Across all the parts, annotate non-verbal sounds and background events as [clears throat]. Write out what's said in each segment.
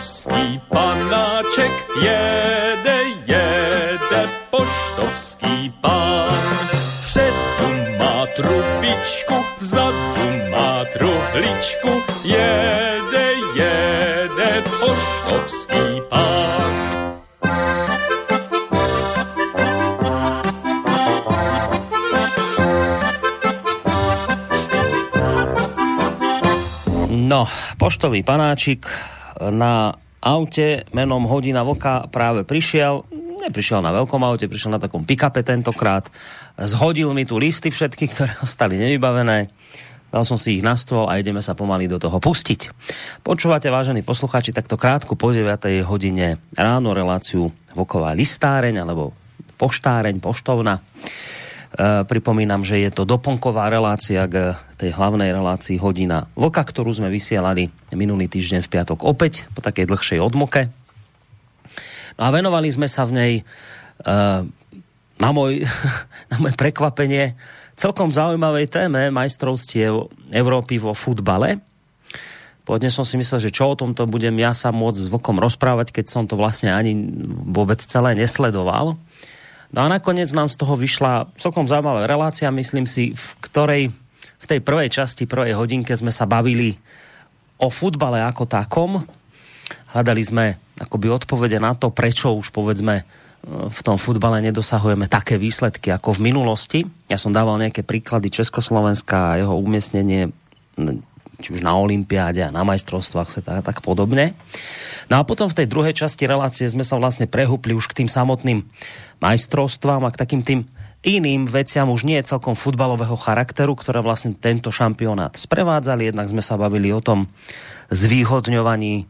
Poštovský panáček jede, jede, poštovský pán. Vředu má trubičku, vzadu má truhličku, jede, jede, poštovský pán. No, poštový panáčik na aute menom Hodina Vlka práve prišiel. Neprišiel na veľkom aute, prišiel na takom pick-upe tentokrát. Zhodil mi tu listy všetky, ktoré [laughs] ostali nevybavené. Dal som si ich na stôl a ideme sa pomaly do toho pustiť. Počúvate, vážení poslucháči, takto krátku po 9. hodine ráno reláciu Vlková listáreň alebo poštáreň, poštovna. E, pripomínam, že je to doplnková relácia k tej hlavnej relácii hodina Vlka, ktorú sme vysielali minulý týždeň v piatok opäť po takej dlhšej odmoke. No a venovali sme sa v nej e, na, môj, [laughs] na moje prekvapenie celkom zaujímavej téme majstrovstiev Európy vo futbale. Pôvodne som si myslel, že čo o tomto budem ja sa môcť s Vlkom rozprávať, keď som to vlastne ani vôbec celé nesledoval. No a nakoniec nám z toho vyšla celkom zaujímavá relácia, myslím si, v ktorej v tej prvej časti, prvej hodinke sme sa bavili o futbale ako takom. Hľadali sme akoby odpovede na to, prečo už povedzme v tom futbale nedosahujeme také výsledky ako v minulosti. Ja som dával nejaké príklady Československa a jeho umiestnenie či už na Olympiáde a na majstrovstvách sa tak, tak podobne. No a potom v tej druhej časti relácie sme sa vlastne prehúpli už k tým samotným majstrovstvám a k takým tým iným veciam už nie celkom futbalového charakteru, ktoré vlastne tento šampionát sprevádzali. Jednak sme sa bavili o tom zvýhodňovaní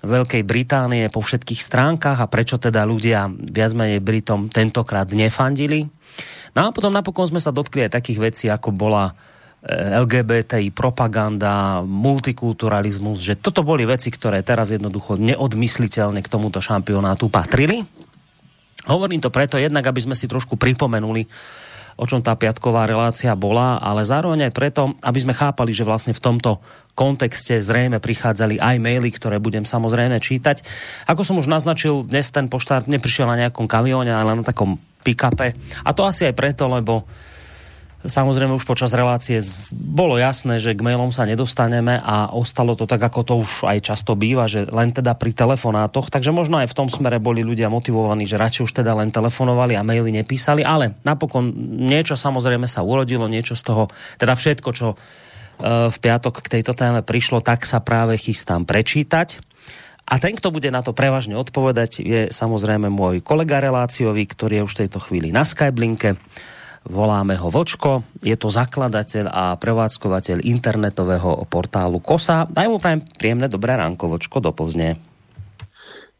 Veľkej Británie po všetkých stránkach a prečo teda ľudia viac menej Britom tentokrát nefandili. No a potom napokon sme sa dotkli aj takých vecí, ako bola LGBTI propaganda, multikulturalizmus, že toto boli veci, ktoré teraz jednoducho neodmysliteľne k tomuto šampionátu patrili. Hovorím to preto jednak, aby sme si trošku pripomenuli, o čom tá piatková relácia bola, ale zároveň aj preto, aby sme chápali, že vlastne v tomto kontexte zrejme prichádzali aj maily, ktoré budem samozrejme čítať. Ako som už naznačil, dnes ten poštár neprišiel na nejakom kamióne, ale na takom pick-upe. A to asi aj preto, lebo Samozrejme už počas relácie bolo jasné, že k mailom sa nedostaneme a ostalo to tak, ako to už aj často býva, že len teda pri telefonátoch, takže možno aj v tom smere boli ľudia motivovaní, že radšej už teda len telefonovali a maily nepísali, ale napokon niečo samozrejme sa urodilo, niečo z toho, teda všetko, čo e, v piatok k tejto téme prišlo, tak sa práve chystám prečítať. A ten, kto bude na to prevažne odpovedať, je samozrejme môj kolega reláciový, ktorý je už v tejto chvíli na Skyblinke voláme ho Vočko, je to zakladateľ a prevádzkovateľ internetového portálu KOSA. Daj mu prajem príjemné dobré ránko, Vočko, do Plzně.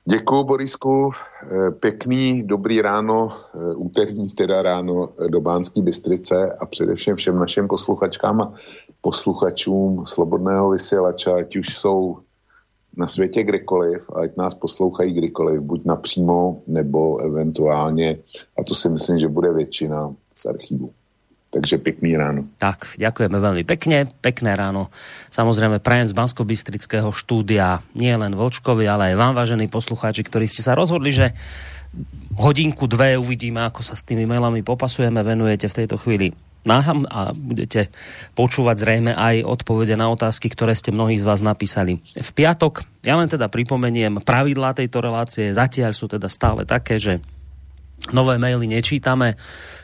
Děkuji, Borisku. Eh, pekný, dobrý ráno, eh, úterní teda ráno do Bánské Bystrice a především všem našim posluchačkám a posluchačům Slobodného vysílača, ať už jsou na světě kdekoliv, ať nás poslouchají kdykoliv, buď napřímo, nebo eventuálně, a to si myslím, že bude většina, z archívu. Takže pekný ráno. Tak, ďakujeme veľmi pekne, pekné ráno. Samozrejme, prajem z bansko štúdia nie len Volčkovi, ale aj vám, vážení poslucháči, ktorí ste sa rozhodli, že hodinku, dve uvidíme, ako sa s tými mailami popasujeme, venujete v tejto chvíli náham a budete počúvať zrejme aj odpovede na otázky, ktoré ste mnohí z vás napísali v piatok. Ja len teda pripomeniem, pravidlá tejto relácie zatiaľ sú teda stále také, že nové maily nečítame,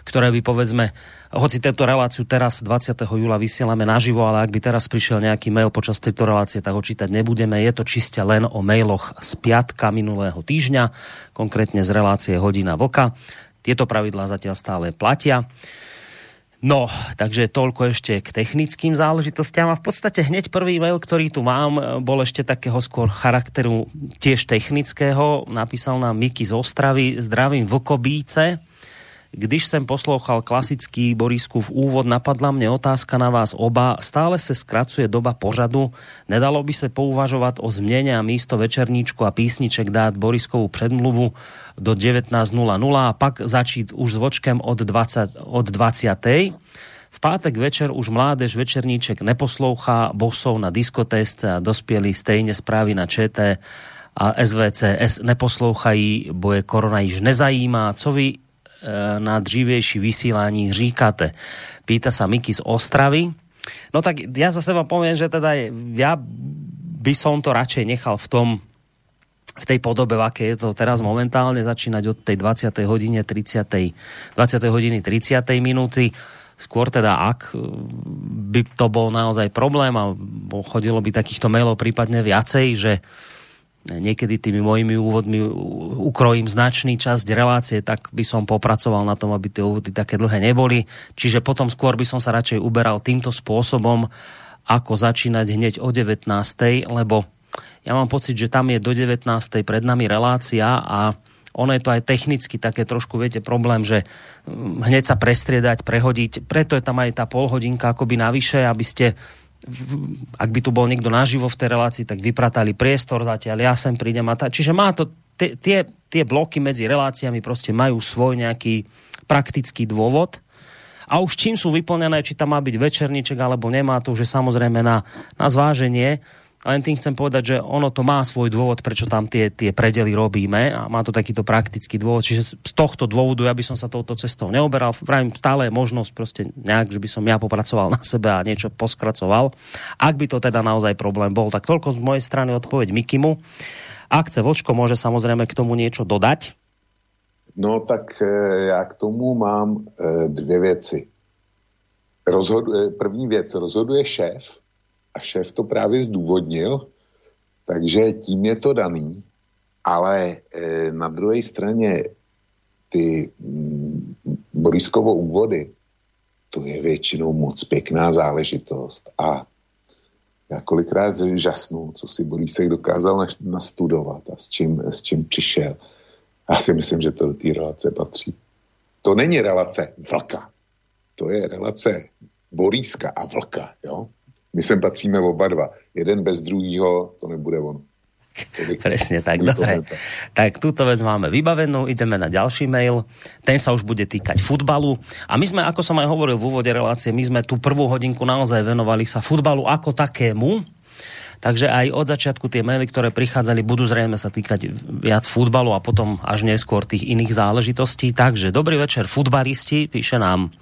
ktoré by povedzme, hoci tejto reláciu teraz 20. júla vysielame naživo, ale ak by teraz prišiel nejaký mail počas tejto relácie, tak ho čítať nebudeme. Je to čiste len o mailoch z piatka minulého týždňa, konkrétne z relácie Hodina Vlka. Tieto pravidlá zatiaľ stále platia. No, takže toľko ešte k technickým záležitostiam a v podstate hneď prvý mail, ktorý tu mám, bol ešte takého skôr charakteru tiež technického. Napísal nám Miky z Ostravy. Zdravím Vlkobíce. Když jsem poslouchal klasický Borisku v úvod, napadla mě otázka na vás oba. Stále se zkracuje doba pořadu. Nedalo by se pouvažovat o změně a místo večerníčku a písniček dát Boriskovou předmluvu do 19.00 a pak začít už s vočkem od 20. Od 20. V pátek večer už mládež večerníček neposlouchá, bosou na diskotézce a dospělí stejně zprávy na ČT a SVCS neposlouchají, bo je korona již nezajímá. Co vy na dřívější vysílání říkáte? Pýta sa Miky z Ostravy. No tak ja za seba poviem, že teda ja by som to radšej nechal v tom, v tej podobe, v aké je to teraz momentálne, začínať od tej 20. hodine 30. 20. hodiny 30. minúty. Skôr teda, ak by to bol naozaj problém a chodilo by takýchto mailov prípadne viacej, že niekedy tými mojimi úvodmi ukrojím značný časť relácie, tak by som popracoval na tom, aby tie úvody také dlhé neboli. Čiže potom skôr by som sa radšej uberal týmto spôsobom, ako začínať hneď o 19. lebo ja mám pocit, že tam je do 19. pred nami relácia a ono je to aj technicky také trošku, viete, problém, že hm, hneď sa prestriedať, prehodiť, preto je tam aj tá polhodinka akoby navyše, aby ste ak by tu bol niekto naživo v tej relácii, tak vypratali priestor zatiaľ, ja sem prídem a tá. Čiže má to, tie, tie bloky medzi reláciami proste majú svoj nejaký praktický dôvod a už čím sú vyplnené, či tam má byť večerníček alebo nemá, to už je samozrejme na, na zváženie len tým chcem povedať, že ono to má svoj dôvod, prečo tam tie, tie predely robíme a má to takýto praktický dôvod. Čiže z tohto dôvodu ja by som sa touto cestou neoberal. Vravím, stále je možnosť proste nejak, že by som ja popracoval na sebe a niečo poskracoval. Ak by to teda naozaj problém bol, tak toľko z mojej strany odpoveď Mikimu. Ak chce Vočko, môže samozrejme k tomu niečo dodať. No tak e, já k tomu mám e, dvě věci. Rozhodu, e, první věc, rozhoduje šéf, a šéf to právě zdůvodnil, takže tím je to daný, ale e, na druhé straně ty mm, Boriskovo úvody, to je většinou moc pěkná záležitost a já kolikrát žasnu, co si Borisek dokázal nastudovat a s čím, s čím přišel. Já si myslím, že to do té relace patří. To není relace vlka. To je relace Boríska a vlka, jo? My sem patříme oba dva. Jeden bez druhého, to nebude ono. Presne tak, dobre. Tak túto vec máme vybavenú, ideme na ďalší mail. Ten sa už bude týkať futbalu. A my sme, ako som aj hovoril v úvode relácie, my sme tú prvú hodinku naozaj venovali sa futbalu ako takému. Takže aj od začiatku tie maily, ktoré prichádzali, budú zrejme sa týkať viac futbalu a potom až neskôr tých iných záležitostí. Takže dobrý večer, futbalisti, píše nám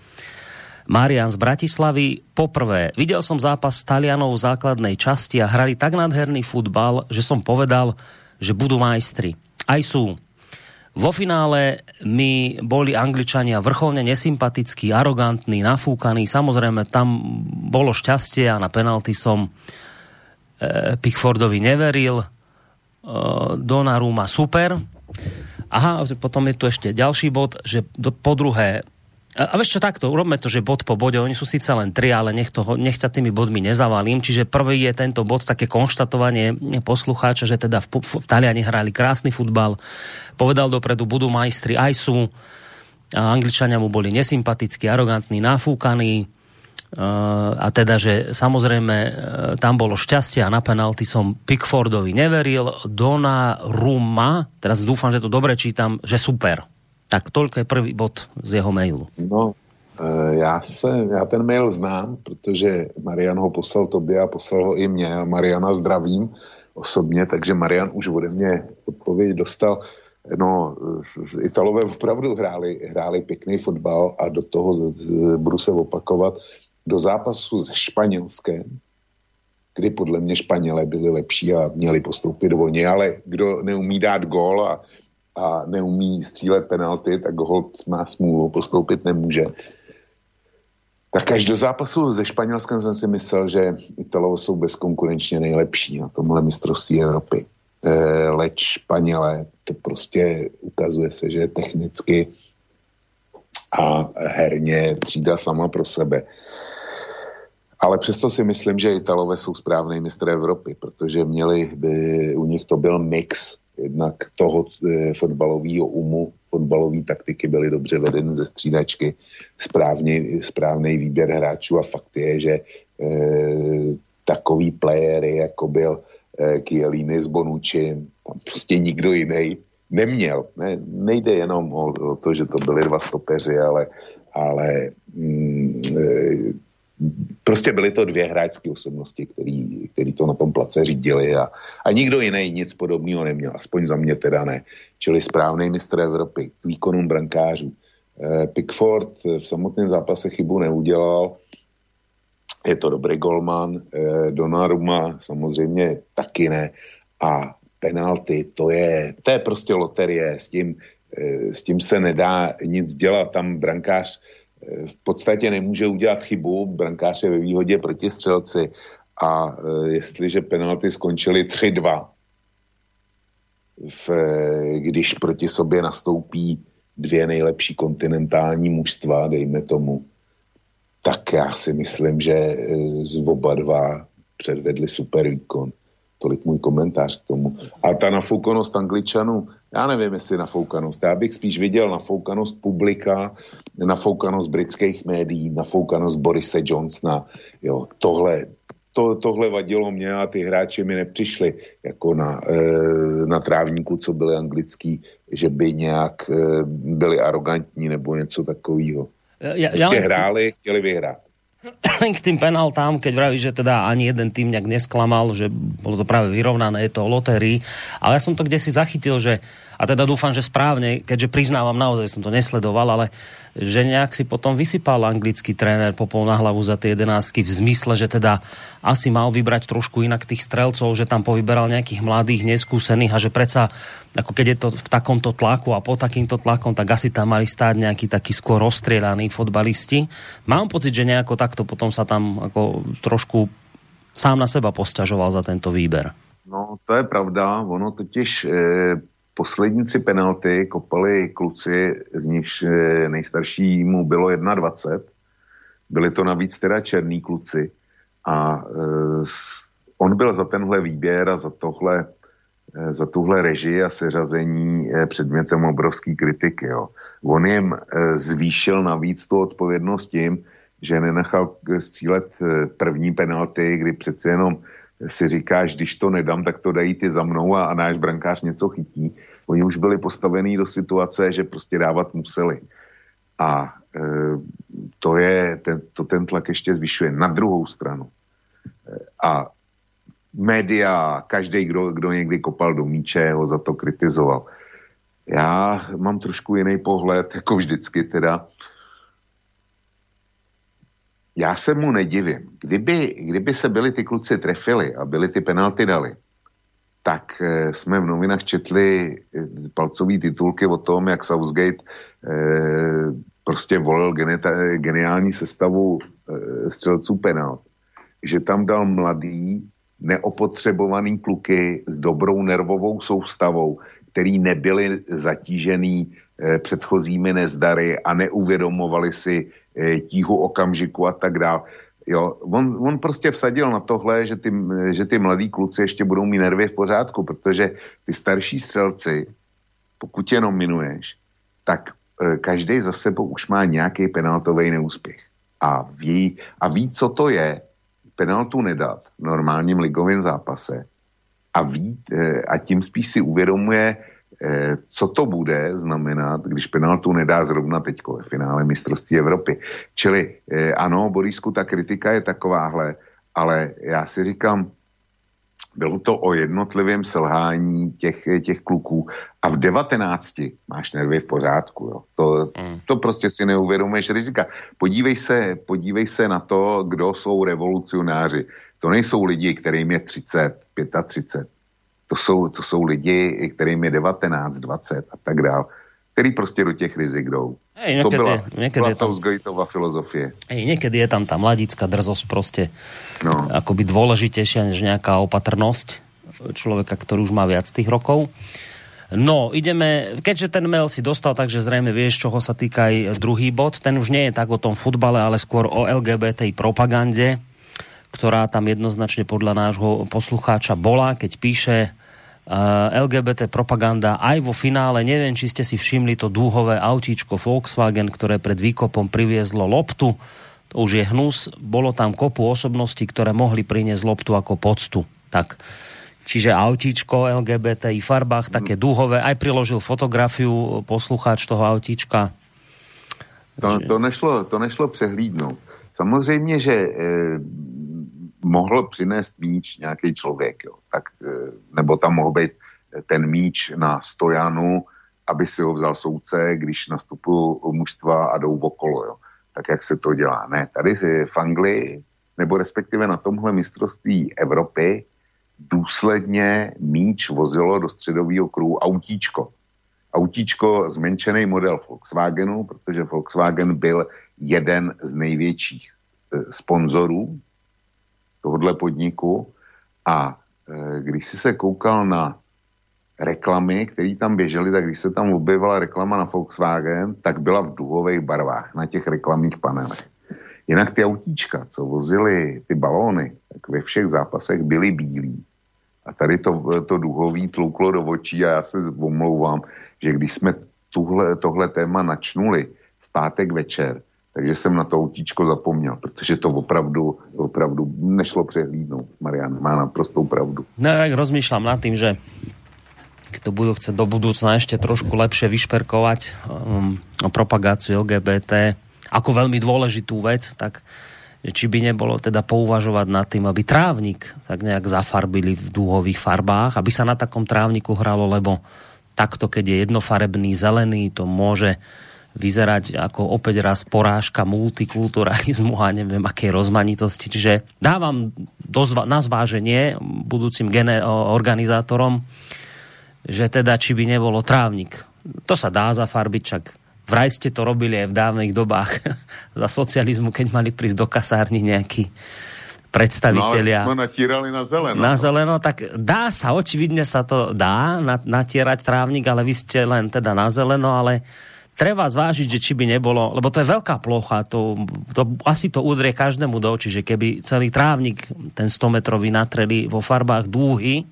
Marian z Bratislavy. Poprvé, videl som zápas Talianov v základnej časti a hrali tak nádherný futbal, že som povedal, že budú majstri. Aj sú. Vo finále mi boli Angličania vrcholne nesympatickí, arogantní, nafúkaní. Samozrejme, tam bolo šťastie a na penalty som e, Pickfordovi neveril. E, Donnarumma super. Aha, potom je tu ešte ďalší bod, že do, po druhé, a, vieš čo, takto, urobme to, že bod po bode, oni sú síce len tri, ale nech, toho, nech sa tými bodmi nezavalím. Čiže prvý je tento bod, také konštatovanie poslucháča, že teda v, v, v Taliani hrali krásny futbal, povedal dopredu, budú majstri, aj sú. A Angličania mu boli nesympatickí, arogantní, nafúkaní. Uh, a teda, že samozrejme uh, tam bolo šťastie a na penalty som Pickfordovi neveril. Dona Ruma, teraz dúfam, že to dobre čítam, že super tak toľko je prvý bod z jeho mailu. No, e, já, se, já ten mail znám, protože Marian ho poslal tobě a poslal ho i mě. A Mariana zdravím osobně, takže Marian už ode mě odpověď dostal. No, Italové opravdu hráli, hráli pěkný fotbal a do toho, budu se opakovat, do zápasu se Španělskem, kdy podle mě Španělé byli lepší a měli postoupit do vojny, ale kdo neumí dát gól a a neumí střílet penalty, tak hold má smůlu, postoupit nemůže. Tak až do zápasu ze Španělskem jsem si myslel, že Italové jsou bezkonkurenčně nejlepší na tomhle mistrovství Evropy. E, leč Španělé, to prostě ukazuje se, že technicky a herně třída sama pro sebe. Ale přesto si myslím, že Italové jsou správný mistr Evropy, protože měli by, u nich to byl mix jednak toho e, fotbalového umu, fotbalové taktiky byly dobře vedeny ze střídačky, správný výběr hráčů a fakt je, že e, takový playery, jako byl e, Chiellini s Bonucci, tam prostě nikdo jiný neměl. Ne, nejde jenom o, o to, že to byli dva stopeři, ale, ale mm, e, prostě byly to dvě hráčské osobnosti, který, který to na tom place řídili a, a nikdo jiný nic podobného neměl, aspoň za mě teda ne. Čili správný mistr Evropy k výkonům brankářů. Eh, Pickford v samotném zápase chybu neudělal, je to dobrý golman, eh, Donnarumma samozřejmě taky ne a penalty, to je, to je prostě loterie, s tím, eh, s tím se nedá nic dělat, tam brankář eh, v podstatě nemůže udělat chybu, brankář je ve výhodě proti střelci a eh, jestliže penalty skončily 3-2, v, když proti sobě nastoupí dvě nejlepší kontinentální mužstva, dejme tomu, tak já si myslím, že z oba dva předvedli super výkon. Tolik můj komentář k tomu. A ta nafoukanost angličanů, já nevím, jestli nafoukanost. Já bych spíš viděl nafoukanost publika, nafoukanost britských médií, nafoukanost Borise Johnsona. Jo, tohle, to, tohle vadilo mě a ty hráči mi nepřišli jako na, e, na trávníku, co byli anglický, že by nějak e, byli arrogantní nebo něco takového. Ja, ja, ja hráli, chtěli vyhrát. K tým penaltám, keď vraví, že teda ani jeden tým nejak nesklamal, že bolo to práve vyrovnané, je to o lotérii, ale ja som to kde si zachytil, že a teda dúfam, že správne, keďže priznávam, naozaj som to nesledoval, ale že nejak si potom vysypal anglický tréner popol na hlavu za tie jedenáctky v zmysle, že teda asi mal vybrať trošku inak tých strelcov, že tam povyberal nejakých mladých, neskúsených a že predsa, ako keď je to v takomto tlaku a po takýmto tlakom, tak asi tam mali stáť nejaký taký skôr rozstrielaní fotbalisti. Mám pocit, že nejako takto potom sa tam ako trošku sám na seba posťažoval za tento výber. No, to je pravda. Ono totiž e, poslední tři penalty kopali kluci, z nichž eh, nejstaršímu bylo 21. Byli to navíc teda černí kluci. A uh, on byl za tenhle výběr a za tohle za tuhle režii a seřazení předmětem obrovský kritiky. Jo. On jim zvýšil navíc tu odpovědnost tím, že nenechal střílet první penalty, kdy přeci jenom si říkáš, když to nedám, tak to dají ty za mnou a, a náš brankář něco chytí. Oni už byli postavení do situace, že prostě dávat museli. A e, to je, ten, to ten tlak ještě zvyšuje. Na druhou stranu. E, a média, každý, kdo, kdo někdy kopal do míče, ho za to kritizoval. Já mám trošku jiný pohled, jako vždycky teda. Já se mu nedivím. Kdyby, kdyby se byli ty kluci trefili a byli ty penalty dali, tak e, jsme v novinách četli e, palcové titulky o tom, jak Southgate e, prostě volil geneta, geniální sestavu e, střelců penalt. Že tam dal mladý, neopotřebovaný kluky s dobrou nervovou soustavou, který nebyli zatížený předchozími nezdary a neuvědomovali si e, tíhu okamžiku a tak dále Jo, on, on prostě vsadil na tohle, že ty, že ty mladí kluci ještě budou mít nervy v pořádku, protože ty starší střelci, pokud je nominuješ, tak e, každý za sebou už má nějaký penaltový neúspěch. A ví, a ví, co to je penaltu nedat v normálním ligovém zápase a ví, e, a tím spíš si uvědomuje, Eh, co to bude znamenat, když penaltu nedá zrovna teď ve finále mistrovství Evropy. Čili eh, ano, Borisku, ta kritika je takováhle, ale já si říkám, bylo to o jednotlivém selhání těch, těch kluků a v 19 máš nervy v pořádku. Jo. To, mm. to prostě si neuvědomuješ rizika. Podívej se, podívej se na to, kdo jsou revolucionáři. To nejsou lidi, kterým je 30, 35 to jsou, to jsou lidi, kterým je 19, 20 a tak dál, který prostě do těch rizik jdou. Hej, niekedy, to byla, niekedy byla je tam, filozofie. Hej, niekedy je tam tá mladická drzosť proste no. akoby dôležitejšia než nejaká opatrnosť človeka, ktorý už má viac tých rokov. No, ideme, keďže ten mail si dostal, takže zrejme vieš, čoho sa týka aj druhý bod. Ten už nie je tak o tom futbale, ale skôr o LGBT propagande, ktorá tam jednoznačne podľa nášho poslucháča bola, keď píše LGBT propaganda aj vo finále. Neviem, či ste si všimli to dúhové autíčko Volkswagen, ktoré pred výkopom priviezlo loptu. To už je hnus. Bolo tam kopu osobností, ktoré mohli priniesť loptu ako poctu. Tak. Čiže autíčko LGBT i farbách, také dúhové. Aj priložil fotografiu poslucháč toho autíčka. To, to, nešlo, to nešlo přehlídnout. samozřejmě, že e, mohl přinést míč nějaký člověk, jo, tak, e, nebo tam mohl být ten míč na stojanu, aby si ho vzal soudce, když nastupují mužstva a jdou okolo, jo. tak jak se to dělá. Ne, tady v Anglii, nebo respektive na tomhle mistrovství Evropy, důsledně míč vozilo do středového kruhu autíčko. Autíčko zmenšený model Volkswagenu, protože Volkswagen byl jeden z největších e, sponzorů tohohle podniku a e, když si se koukal na reklamy, které tam běžely, tak když se tam objevila reklama na Volkswagen, tak byla v duhových barvách na těch reklamních panelech. Jinak ty autíčka, co vozily ty balóny, tak ve všech zápasech byly bílí. A tady to, to duhový tlouklo do očí a já se omlouvám, že když jsme tuhle, tohle téma načnuli v pátek večer, takže jsem na to autíčko zapomněl, protože to opravdu, opravdu nešlo přehlídnout. Marian má naprostou pravdu. No, tak rozmýšľam nad tým, že kto budú chcieť do budúcna ešte trošku lepšie vyšperkovať um, propagáciu LGBT ako veľmi dôležitú vec, tak či by nebolo teda pouvažovať nad tým, aby trávnik tak nejak zafarbili v dúhových farbách, aby sa na takom trávniku hralo, lebo takto, keď je jednofarebný zelený, to môže vyzerať ako opäť raz porážka multikulturalizmu a neviem akej rozmanitosti. Čiže dávam dozva- na zváženie budúcim organizátorom, že teda či by nebolo trávnik. To sa dá zafarbiť, čak vraj ste to robili aj v dávnych dobách [laughs] za socializmu, keď mali prísť do kasárny nejakí predstavitelia. No, ale natírali na zeleno. Na zeleno, tak dá sa, očividne sa to dá natierať trávnik, ale vy ste len teda na zeleno, ale treba zvážiť, že či by nebolo, lebo to je veľká plocha, to, to asi to udrie každému do očí, že keby celý trávnik, ten 100 metrový natreli vo farbách dúhy,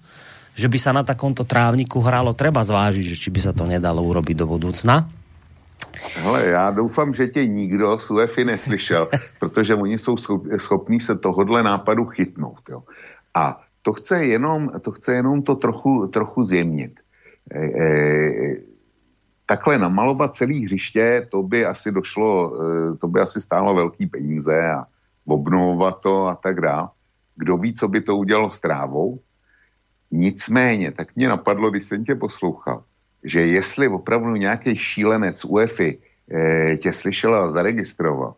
že by sa na takomto trávniku hralo, treba zvážiť, že či by sa to nedalo urobiť do budúcna. Hele, já doufám, že tě nikdo z UEFI neslyšel, [laughs] protože oni jsou schopní se tohodle nápadu chytnout. Jo. A to chce jenom to, chce jenom to trochu, trochu zjemnit. E, e, takhle namalovat celý hřiště, to by asi došlo, e, to by asi stálo velký peníze a obnovovat to a tak dále. Kdo ví, co by to udělalo s trávou. Nicméně, tak mě napadlo, když jsem tě poslouchal, že jestli opravdu nějaký šílenec UEFI e, tě slyšel a zaregistroval,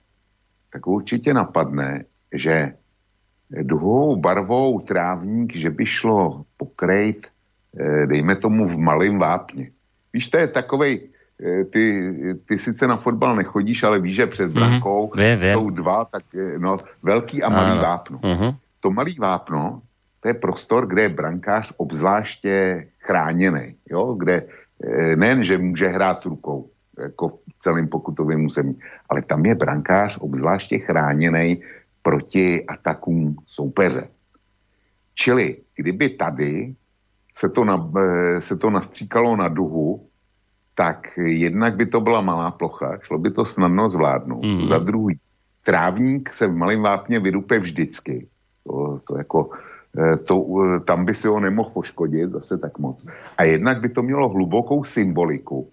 tak určitě napadne, že duhovou barvou trávník, že by šlo pokrejt, e, dejme tomu v malém vápně. Víš, to je takovej, e, ty, ty sice na fotbal nechodíš, ale víš, že před mhm. brankou mm-hmm. jsou dva, tak no, velký a malý ano. vápno. Mm-hmm. To malý vápno, to je prostor, kde je brankář obzvláště chráněný, jo? kde Eh, nejen, že může hrát rukou, jako v celém pokutovém území, ale tam je brankář obzvláště chráněný proti atakům soupeře. Čili kdyby tady se to, na, eh, se to nastříkalo na duhu, tak jednak by to byla malá plocha, šlo by to snadno zvládnout. Mm. Za druhý, trávník se v malém vápně vydupe vždycky. To, to jako Eh, to, eh, tam by si ho nemohl poškodit zase tak moc. A jednak by to mělo hlubokou symboliku.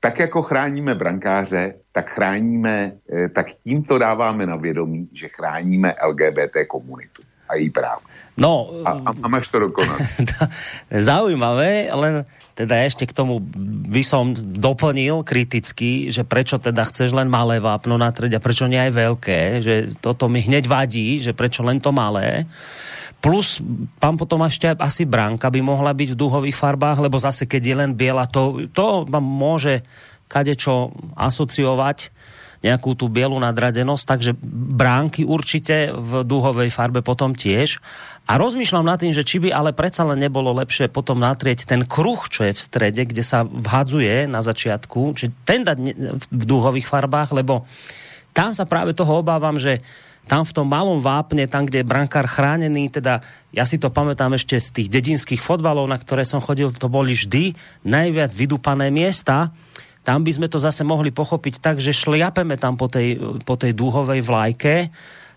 Tak jako chráníme brankáře, tak chráníme, tak tímto dáváme na vědomí, že chráníme LGBT komunitu a její práv. No, a, a, máš to dokonat. [laughs] Zaujímavé, len teda ešte k tomu by som doplnil kriticky, že prečo teda chceš len malé vápno natrieť a prečo nie aj veľké, že toto mi hneď vadí, že prečo len to malé. Plus, pán potom ešte asi bránka by mohla byť v duhových farbách, lebo zase keď je len biela, to, to môže kadečo asociovať nejakú tú bielu nadradenosť, takže bránky určite v duhovej farbe potom tiež. A rozmýšľam nad tým, že či by ale predsa len nebolo lepšie potom natrieť ten kruh, čo je v strede, kde sa vhadzuje na začiatku, či ten dať v duhových farbách, lebo tam sa práve toho obávam, že tam v tom malom vápne, tam, kde je brankár chránený, teda ja si to pamätám ešte z tých dedinských fotbalov, na ktoré som chodil, to boli vždy najviac vydupané miesta. Tam by sme to zase mohli pochopiť tak, že šliapeme tam po tej, po tej dúhovej vlajke,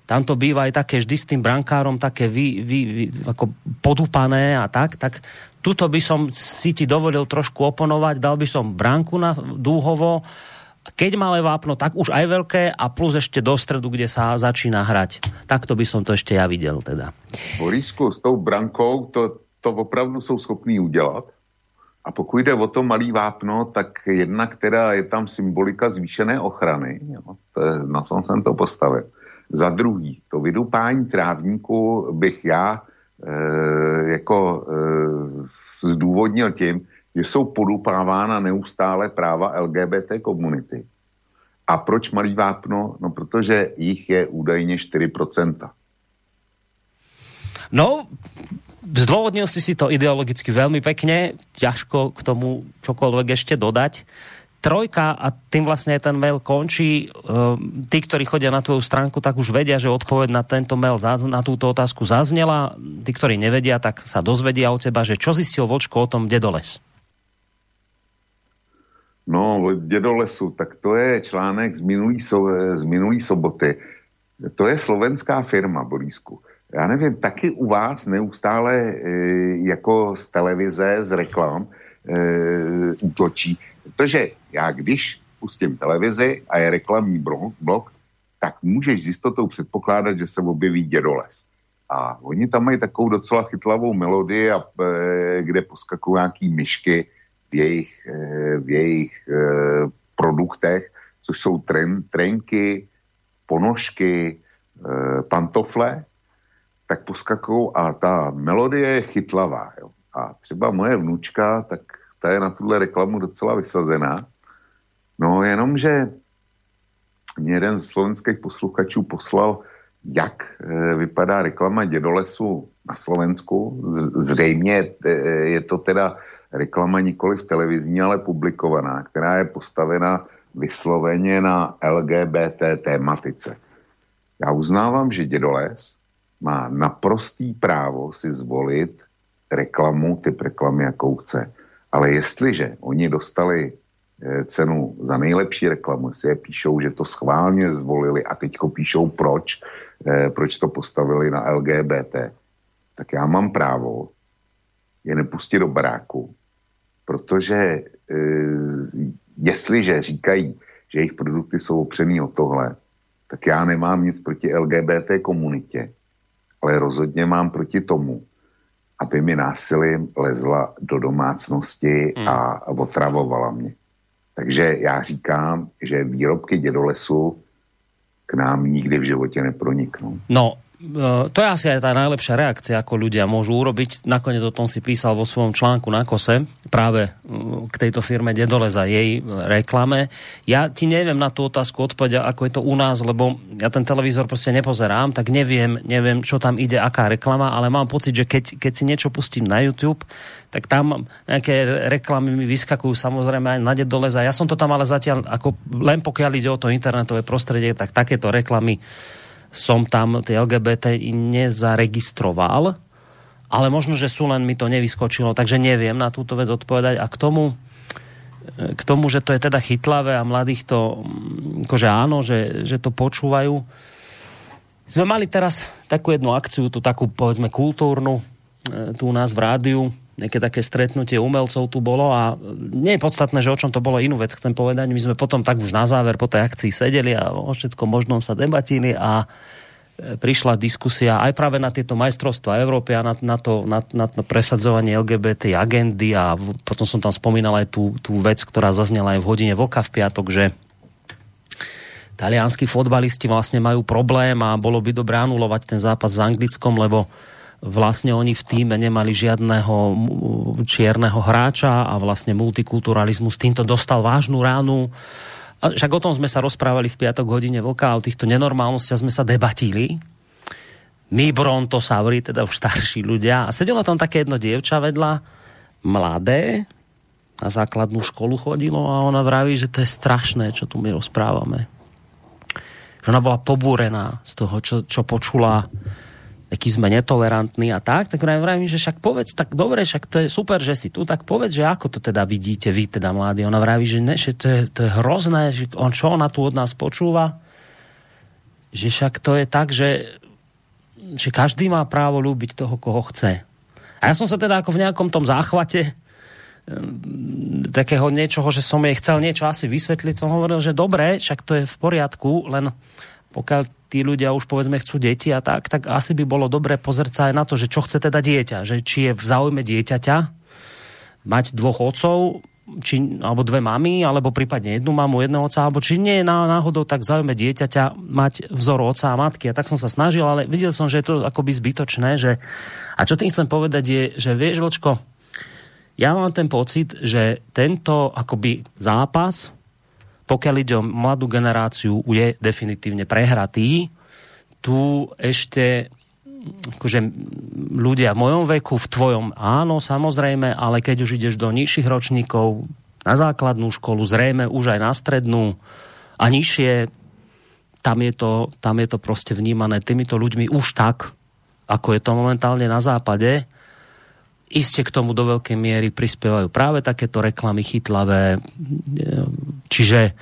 tam to býva aj také vždy s tým brankárom také vy, vy, vy, ako podupané a tak, tak tuto by som si ti dovolil trošku oponovať, dal by som bránku na dúhovo, keď malé vápno, tak už aj veľké a plus ešte do stredu, kde sa začína hrať. Takto by som to ešte ja videl teda. Borisku, s tou brankou to, to opravdu jsou schopní udělat. A pokud jde o to malý vápno, tak jedna, která je tam symbolika zvýšené ochrany, jo, to je, na tom jsem to postavil. Za druhý, to vydupání trávníku bych já e, jako e, zdůvodnil tím, že jsou podupávána neustále práva LGBT komunity. A proč malý vápno? No, protože jich je údajně 4%. No, zdôvodnil si si to ideologicky veľmi pekne, ťažko k tomu čokoľvek ešte dodať. Trojka, a tým vlastne ten mail končí, ehm, tí, ktorí chodia na tvoju stránku, tak už vedia, že odpoveď na tento mail, na túto otázku zaznela. Tí, ktorí nevedia, tak sa dozvedia od teba, že čo zistil Vočko o tom Dedoles. No, Dědolesu, tak to je článek z minulý, so, z minulý soboty. To je slovenská firma, Borísku já nevím, taky u vás neustále e, jako z televize, z reklam e, útočí. Protože já když pustím televizi a je reklamní blok, tak můžeš s jistotou předpokládat, že se objeví dědoles. A oni tam mají takovou docela chytlavou melodii, a, e, kde poskakují nějaký myšky v jejich, e, v jejich e, produktech, což jsou tren, trenky, ponožky, e, pantofle tak poskakou a ta melodie je chytlavá. Jo. A třeba moje vnučka, tak ta je na tuhle reklamu docela vysazená. No jenom, že mě jeden z slovenských posluchačů poslal, jak e, vypadá reklama Dědolesu na Slovensku. Zřejmě e, je to teda reklama nikoli v televizní, ale publikovaná, která je postavena vysloveně na LGBT tématice. Já uznávám, že Dědoles má naprostý právo si zvolit reklamu, typ reklamy, jakou chce. Ale jestliže oni dostali eh, cenu za nejlepší reklamu, si je píšou, že to schválně zvolili a teďko píšou proč, eh, proč to postavili na LGBT, tak já mám právo je nepustit do baráku, protože eh, jestliže říkají, že jejich produkty jsou opřený o tohle, tak já nemám nic proti LGBT komunitě, ale rozhodně mám proti tomu, aby mi násilím lezla do domácnosti hmm. a otravovala mě. Takže já říkám, že výrobky dědolesu k nám nikdy v životě neproniknou. No, to je asi aj tá najlepšia reakcia, ako ľudia môžu urobiť. Nakoniec o tom si písal vo svojom článku na kose, práve eh, k tejto firme Dedole za jej reklame. Ja ti neviem na tú otázku odpovedať, ako je to u nás, lebo ja ten televízor proste nepozerám, tak neviem, neviem, čo tam ide, aká reklama, ale mám pocit, že keď, keď si niečo pustím na YouTube, tak tam nejaké reklamy mi vyskakujú samozrejme aj na Dedoleza. Ja som to tam ale zatiaľ, ako len pokiaľ ide o to internetové prostredie, tak takéto reklamy som tam tie LGBT nezaregistroval, ale možno, že sú len mi to nevyskočilo, takže neviem na túto vec odpovedať. A k tomu, k tomu, že to je teda chytlavé a mladých to, akože áno, že, že to počúvajú. Sme mali teraz takú jednu akciu, tú takú povedzme kultúrnu, e, tu u nás v rádiu, nejaké také stretnutie umelcov tu bolo a nie je podstatné, že o čom to bolo inú vec chcem povedať. My sme potom tak už na záver po tej akcii sedeli a o všetko možnom sa debatili a e, prišla diskusia aj práve na tieto majstrovstvá Európy a na, na, to, na, na to presadzovanie LGBT agendy a potom som tam spomínal aj tú, tú vec, ktorá zaznela aj v hodine Vlka v piatok, že talianskí fotbalisti vlastne majú problém a bolo by dobré anulovať ten zápas s Anglickom, lebo vlastne oni v týme nemali žiadného čierneho hráča a vlastne multikulturalizmus týmto dostal vážnu ránu. A však o tom sme sa rozprávali v piatok hodine vlka, o týchto nenormálnostiach sme sa debatili. My brontosauri, teda už starší ľudia. A sedelo tam také jedno dievča vedľa, mladé, na základnú školu chodilo a ona vraví, že to je strašné, čo tu my rozprávame. Že ona bola pobúrená z toho, čo, čo počula aký sme netolerantní a tak, tak vravím, že však povedz, tak dobre, však to je super, že si tu, tak povedz, že ako to teda vidíte vy, teda mladí. Ona vraví, že, ne, že to, je, to je hrozné, že on čo ona tu od nás počúva, že však to je tak, že, že každý má právo ľúbiť toho, koho chce. A ja som sa teda ako v nejakom tom záchvate takého niečoho, že som jej chcel niečo asi vysvetliť, som hovoril, že dobre, však to je v poriadku, len pokiaľ tí ľudia už povedzme chcú deti a tak, tak asi by bolo dobre pozrieť sa aj na to, že čo chce teda dieťa, že či je v záujme dieťaťa mať dvoch otcov, či, alebo dve mamy, alebo prípadne jednu mamu, jedného oca, alebo či nie je náhodou tak zaujímavé dieťaťa mať vzor oca a matky. A tak som sa snažil, ale videl som, že je to akoby zbytočné. Že... A čo tým chcem povedať je, že vieš, Vlčko, ja mám ten pocit, že tento akoby zápas, pokiaľ ide o mladú generáciu, je definitívne prehratý. Tu ešte akože ľudia v mojom veku, v tvojom áno, samozrejme, ale keď už ideš do nižších ročníkov, na základnú školu, zrejme už aj na strednú a nižšie, tam je to, tam je to proste vnímané týmito ľuďmi už tak, ako je to momentálne na západe. Iste k tomu do veľkej miery prispievajú práve takéto reklamy chytlavé. Čiže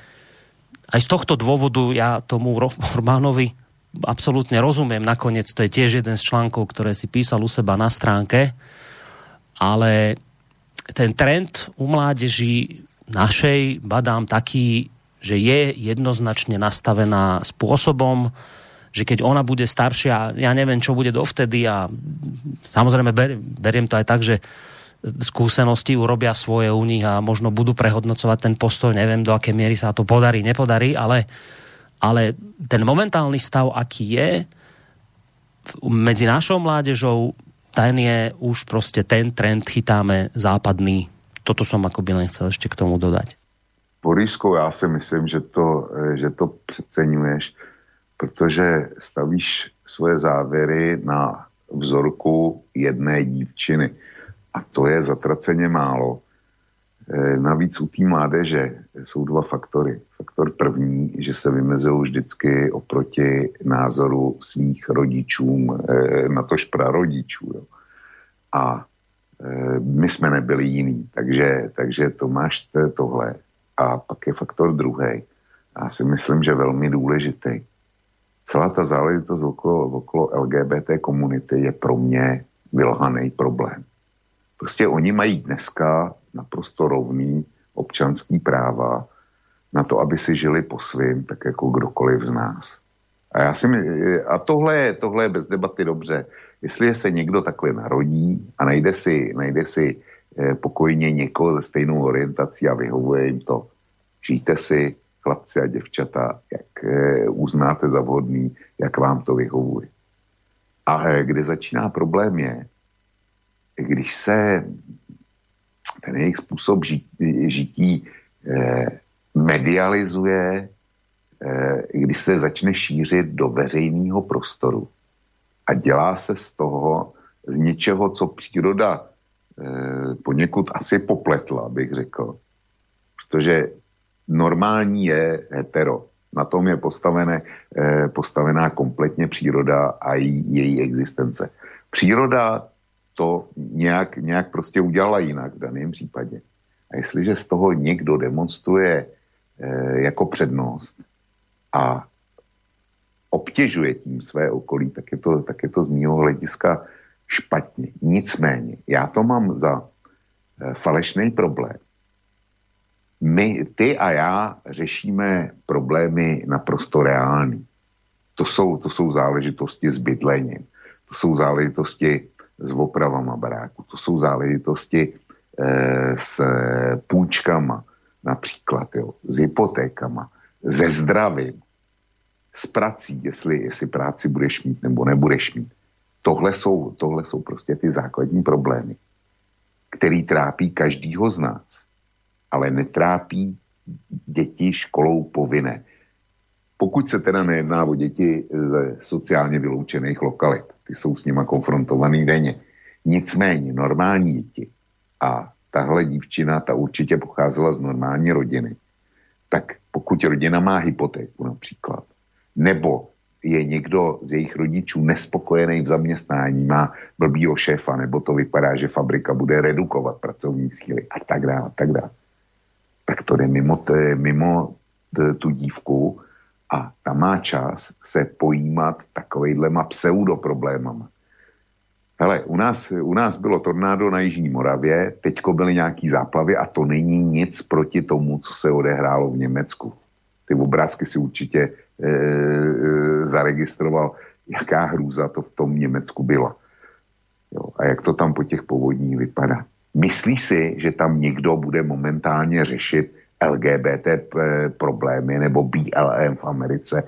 aj z tohto dôvodu ja tomu Románovi absolútne rozumiem. Nakoniec to je tiež jeden z článkov, ktoré si písal u seba na stránke. Ale ten trend u mládeži našej badám taký, že je jednoznačne nastavená spôsobom, že keď ona bude staršia, ja neviem, čo bude dovtedy a samozrejme ber, beriem to aj tak, že skúsenosti urobia svoje u nich a možno budú prehodnocovať ten postoj, neviem do aké miery sa to podarí, nepodarí, ale ale ten momentálny stav, aký je medzi našou mládežou, ten je už prostě ten trend chytáme západný. Toto som akoby len chcel ešte k tomu dodať. Borisku, já si myslím, že to, že to přeceňuješ, protože stavíš svoje závěry na vzorku jedné dívčiny. A to je zatraceně málo. E, navíc u té mládeže jsou dva faktory. Faktor první, že se vymezují vždycky oproti názoru svých rodičům, e, na tož prarodičů. Jo. A e, my jsme nebyli jiní, takže, takže to máš tohle. A pak je faktor druhý. Já si myslím, že velmi důležitý. Celá ta záležitost okolo, okolo LGBT komunity je pro mě vylhaný problém. Prostě oni mají dneska naprosto rovný občanský práva na to, aby si žili po svým, tak jako kdokoliv z nás. A, já si a tohle, je, tohle je bez debaty dobře. Jestli se někdo takhle narodí a najde si, najde si eh, pokojně někoho se stejnou orientací a vyhovuje jim to, žijte si, chlapci a děvčata, jak eh, uznáte za vhodný, jak vám to vyhovuje. A kde začíná problém je, když se ten jejich způsob žití, eh, medializuje, eh, když se začne šířit do veřejného prostoru a dělá se z toho, z něčeho, co příroda poněkud asi popletla, bych řekl. Protože normální je hetero. Na tom je postavené, eh, postavená kompletně příroda a její, existence. Příroda to nějak, nějak prostě udělala jinak v daném případě. A jestliže z toho někdo demonstruje e, jako přednost a obtěžuje tím své okolí, tak je to, tak je to z mého hlediska špatně. Nicméně, já to mám za e, falešný problém. My, ty a já řešíme problémy naprosto reální. To jsou, to jsou záležitosti s bydlením. To jsou záležitosti s opravama baráku. To jsou záležitosti e, s půjčkama například, jo, s hypotékama, ze zdravím, s prací, jestli, jestli práci budeš mít nebo nebudeš mít. Tohle jsou, tohle jsou prostě ty základní problémy, který trápí každýho z nás, ale netrápí děti školou povinné. Pokud se teda nejedná o děti ze sociálně vyloučených lokalit ty jsou s nima konfrontovaný denně. Nicméně normální děti a tahle dívčina, ta určitě pocházela z normální rodiny, tak pokud rodina má hypotéku například, nebo je někdo z jejich rodičů nespokojený v zaměstnání, má blbýho šéfa, nebo to vypadá, že fabrika bude redukovat pracovní síly a tak dále, a tak dále. Tak to mimo, t, mimo t, tu dívku a ta má čas se pojímat takovejhlema pseudoproblémama. Hele, u nás, u nás bylo tornádo na Jižní Moravě, teďko byly nějaký záplavy a to není nic proti tomu, co se odehrálo v Německu. Ty obrázky si určitě e, e, zaregistroval, jaká hrůza to v tom Německu byla. Jo, a jak to tam po těch povodních vypadá. Myslí si, že tam někdo bude momentálně řešit LGBT eh, problémy nebo BLM v Americe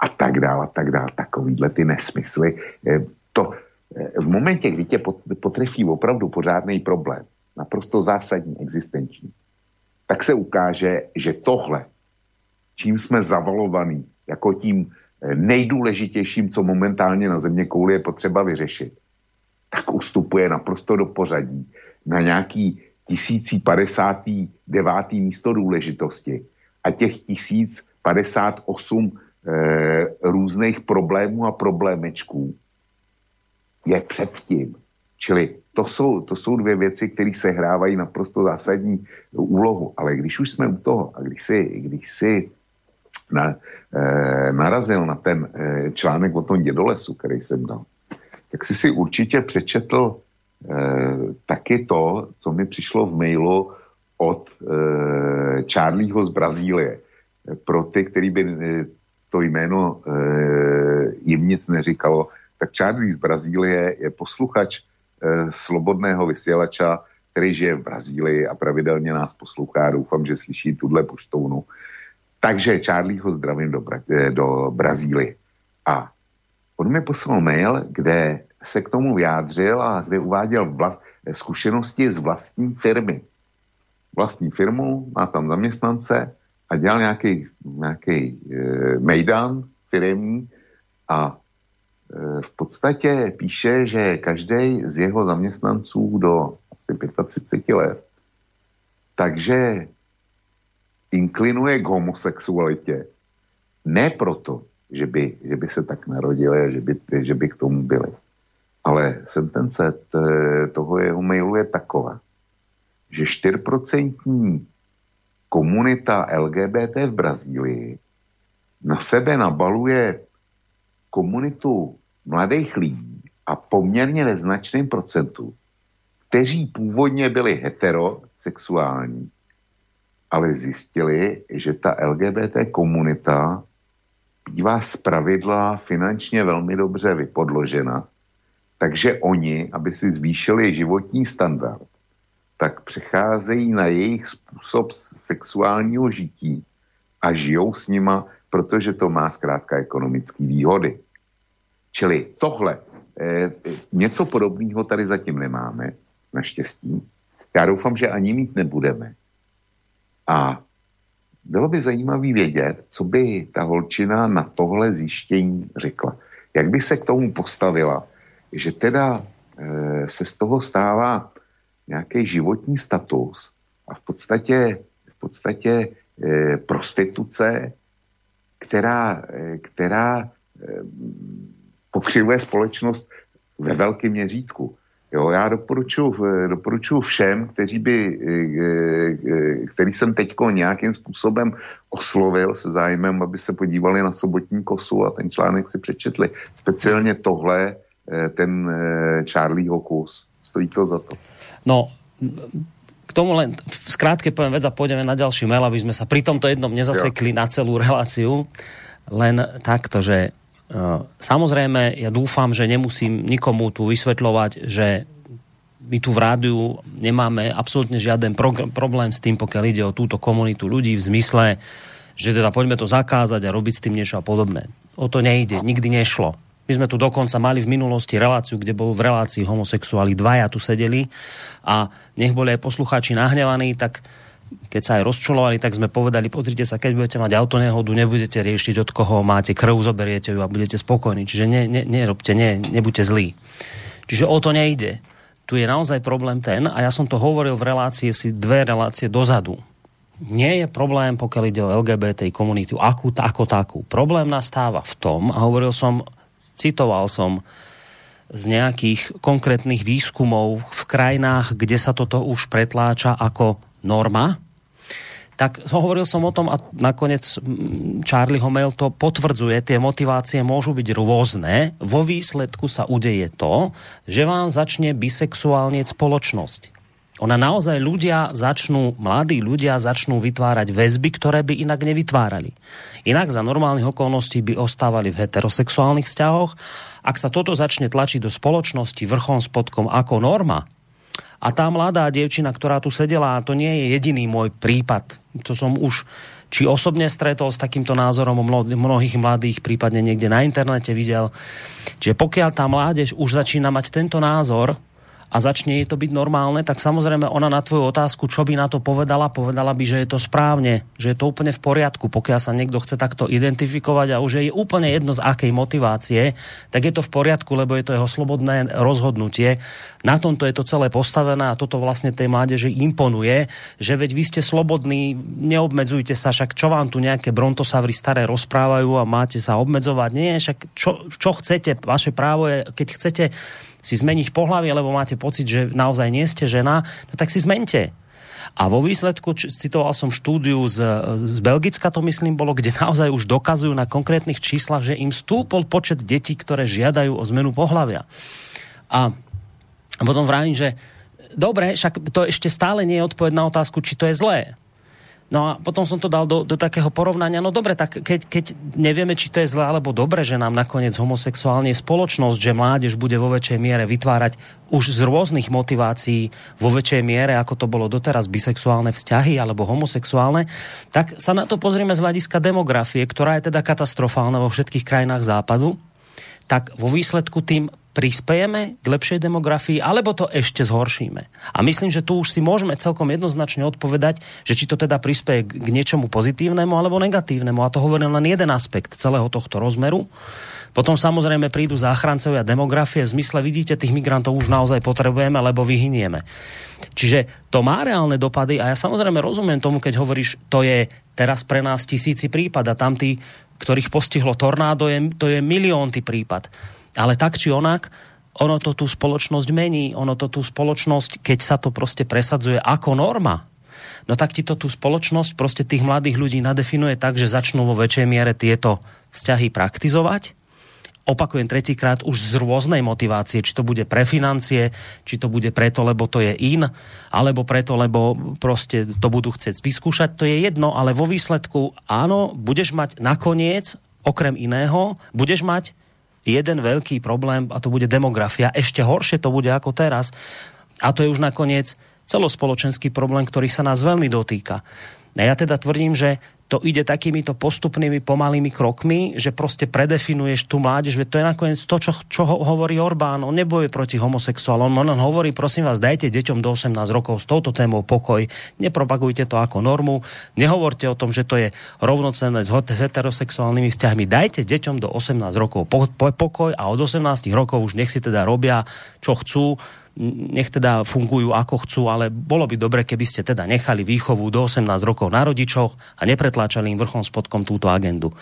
a tak dále, a tak dále. Takovýhle ty nesmysly. Eh, to, eh, v momentě, kdy tě potrefí opravdu pořádný problém, naprosto zásadní, existenční, tak se ukáže, že tohle, čím jsme zavalovaný, jako tím nejdůležitějším, co momentálně na země kouli je potřeba vyřešit, tak ustupuje naprosto do pořadí na nějaký 1059. místo důležitosti a těch 1058 e, různých problémů a problémečků je předtím. Čili to jsou, to jsou dvě věci, které se hrávají naprosto zásadní úlohu. Ale když už jsme u toho a když si, když si na, e, narazil na ten e, článek o tom dědolesu, který jsem dal, tak si si určitě přečetl Eh, taky to, co mi přišlo v mailu od e, Charlieho z Brazílie. Pro ty, který by e, to jméno jim nic neříkalo, tak Charlie z Brazílie je posluchač slobodného vysílača, který žije v Brazílii a pravidelně nás poslouchá. Doufám, že slyší tuhle poštovnu. Takže Charlieho zdravím do, Bra- do Brazílie. A on mi poslal mail, kde se k tomu vyjádřil a kde uváděl vla, zkušenosti z vlastní firmy. Vlastní firmu, má tam zaměstnance a dělal nějaký, nějaký e, mejdan firmní a e, v podstatě píše, že každý z jeho zaměstnanců do asi 35 let takže inklinuje k homosexualitě. Ne proto, že by, že by se tak narodili a že by, že by k tomu byli ale sentence toho jeho mailu je taková, že 4% komunita LGBT v Brazílii na sebe nabaluje komunitu mladých lidí a poměrně neznačným procentu, kteří původně byli heterosexuální, ale zjistili, že ta LGBT komunita bývá zpravidla finančně velmi dobře vypodložena takže oni, aby si zvýšili životní standard, tak přecházejí na jejich způsob sexuálního žití a žijou s nima, protože to má zkrátka ekonomické výhody. Čili tohle, eh, něco podobného tady zatím nemáme, naštěstí. Já doufám, že ani mít nebudeme. A bylo by zajímavé vědět, co by ta holčina na tohle zjištění řekla. Jak by se k tomu postavila, že teda e, se z toho stává nějaký životní status a v podstatě, v podstatě e, prostituce, která, e, která e, pokřivuje společnost ve velkém měřítku. Jo, já doporučuji, doporučuji všem, kteří by, který jsem teďko nějakým způsobem oslovil se zájmem, aby se podívali na sobotní kosu a ten článek si přečetli. Speciálně tohle ten eh, Charlie Hokus. Stojí to za to. No, k tomu len v skrátke poviem vec a pôjdeme na ďalší mail, aby sme sa pri tomto jednom nezasekli jo. na celú reláciu. Len takto, že uh, samozrejme ja dúfam, že nemusím nikomu tu vysvetľovať, že my tu v rádiu nemáme absolútne žiaden problém s tým, pokiaľ ide o túto komunitu ľudí v zmysle, že teda poďme to zakázať a robiť s tým niečo a podobné. O to nejde, nikdy nešlo. My sme tu dokonca mali v minulosti reláciu, kde bol v relácii homosexuáli dvaja tu sedeli a nech boli aj poslucháči nahnevaní, tak keď sa aj rozčulovali, tak sme povedali, pozrite sa, keď budete mať autonehodu, nebudete riešiť, od koho máte krv, zoberiete ju a budete spokojní. Čiže ne, ne, nerobte, ne, nebuďte zlí. Čiže o to nejde. Tu je naozaj problém ten, a ja som to hovoril v relácii si dve relácie dozadu. Nie je problém, pokiaľ ide o LGBT komunitu, akú, ako takú. Problém nastáva v tom, a hovoril som Citoval som z nejakých konkrétnych výskumov v krajinách, kde sa toto už pretláča ako norma. tak hovoril som o tom a nakoniec Charlie Homel to potvrdzuje, tie motivácie môžu byť rôzne. Vo výsledku sa udeje to, že vám začne bisexuálne spoločnosť. Ona naozaj ľudia začnú, mladí ľudia začnú vytvárať väzby, ktoré by inak nevytvárali. Inak za normálnych okolností by ostávali v heterosexuálnych vzťahoch. Ak sa toto začne tlačiť do spoločnosti vrchom spodkom ako norma, a tá mladá dievčina, ktorá tu sedela, a to nie je jediný môj prípad, to som už či osobne stretol s takýmto názorom mnohých mladých, prípadne niekde na internete videl. Čiže pokiaľ tá mládež už začína mať tento názor, a začne jej to byť normálne, tak samozrejme ona na tvoju otázku, čo by na to povedala, povedala by, že je to správne, že je to úplne v poriadku. Pokiaľ sa niekto chce takto identifikovať a už je úplne jedno z akej motivácie, tak je to v poriadku, lebo je to jeho slobodné rozhodnutie. Na tomto je to celé postavené a toto vlastne tej mládeži imponuje, že veď vy ste slobodní, neobmedzujte sa, však čo vám tu nejaké brontosavry staré rozprávajú a máte sa obmedzovať. Nie, však čo, čo chcete, vaše právo je, keď chcete si zmeniť pohlavie, lebo máte pocit, že naozaj nie ste žena, no tak si zmente. A vo výsledku, citoval som štúdiu z, z Belgicka, to myslím bolo, kde [laughs] naozaj už dokazujú na konkrétnych číslach, že im stúpol počet detí, ktoré žiadajú o zmenu pohlavia. A potom vravím, že dobre, však to ešte stále nie je odpoveď na otázku, či to je zlé. No a potom som to dal do, do takého porovnania, no dobre, tak keď, keď nevieme, či to je zlé alebo dobre, že nám nakoniec homosexuálne je spoločnosť, že mládež bude vo väčšej miere vytvárať už z rôznych motivácií vo väčšej miere, ako to bolo doteraz, bisexuálne vzťahy alebo homosexuálne, tak sa na to pozrieme z hľadiska demografie, ktorá je teda katastrofálna vo všetkých krajinách západu, tak vo výsledku tým prispejeme k lepšej demografii, alebo to ešte zhoršíme. A myslím, že tu už si môžeme celkom jednoznačne odpovedať, že či to teda prispieje k niečomu pozitívnemu alebo negatívnemu. A to hovorím len jeden aspekt celého tohto rozmeru. Potom samozrejme prídu záchrancovia demografie v zmysle, vidíte, tých migrantov už naozaj potrebujeme, lebo vyhynieme. Čiže to má reálne dopady a ja samozrejme rozumiem tomu, keď hovoríš, to je teraz pre nás tisíci prípad a tam tí, ktorých postihlo tornádo, je, to je miliónty prípad. Ale tak či onak, ono to tú spoločnosť mení, ono to tú spoločnosť, keď sa to proste presadzuje ako norma, no tak ti to tú spoločnosť, proste tých mladých ľudí nadefinuje tak, že začnú vo väčšej miere tieto vzťahy praktizovať. Opakujem tretíkrát už z rôznej motivácie, či to bude pre financie, či to bude preto, lebo to je in, alebo preto, lebo proste to budú chcieť vyskúšať, to je jedno, ale vo výsledku áno, budeš mať nakoniec, okrem iného, budeš mať jeden veľký problém a to bude demografia. Ešte horšie to bude ako teraz. A to je už nakoniec celospoločenský problém, ktorý sa nás veľmi dotýka. A ja teda tvrdím, že to ide takýmito postupnými pomalými krokmi, že proste predefinuješ tú mládež, že to je nakoniec to, čo, čo hovorí Orbán. On neboje proti homosexuálom, on len hovorí, prosím vás, dajte deťom do 18 rokov s touto témou pokoj, nepropagujte to ako normu, nehovorte o tom, že to je rovnocenné s heterosexuálnymi vzťahmi, dajte deťom do 18 rokov pokoj a od 18 rokov už nech si teda robia, čo chcú, nech teda fungujú ako chcú, ale bolo by dobre, keby ste teda nechali výchovu do 18 rokov na rodičoch a nepretláčali im vrchom spodkom túto agendu.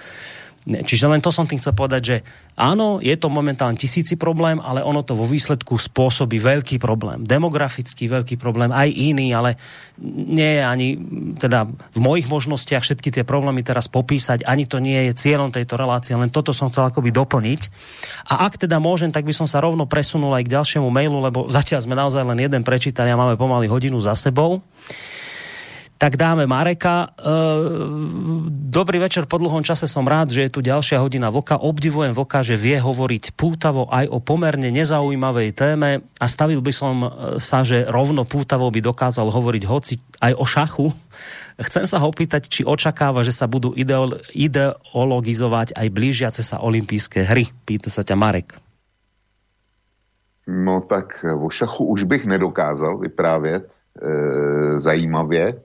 Čiže len to som tým chcel povedať, že áno, je to momentálne tisíci problém, ale ono to vo výsledku spôsobí veľký problém. Demografický veľký problém, aj iný, ale nie je ani teda v mojich možnostiach všetky tie problémy teraz popísať, ani to nie je cieľom tejto relácie, len toto som chcel akoby doplniť. A ak teda môžem, tak by som sa rovno presunul aj k ďalšiemu mailu, lebo zatiaľ sme naozaj len jeden prečítali a máme pomaly hodinu za sebou tak dáme Mareka. E, dobrý večer, po dlhom čase som rád, že je tu ďalšia hodina Voka. Obdivujem Voka, že vie hovoriť pútavo aj o pomerne nezaujímavej téme a stavil by som e, sa, že rovno pútavo by dokázal hovoriť hoci aj o šachu. Chcem sa ho opýtať, či očakáva, že sa budú ideolo ideologizovať aj blížiace sa olympijské hry. Pýta sa ťa Marek. No tak o šachu už bych nedokázal vyprávět e, zajímavě,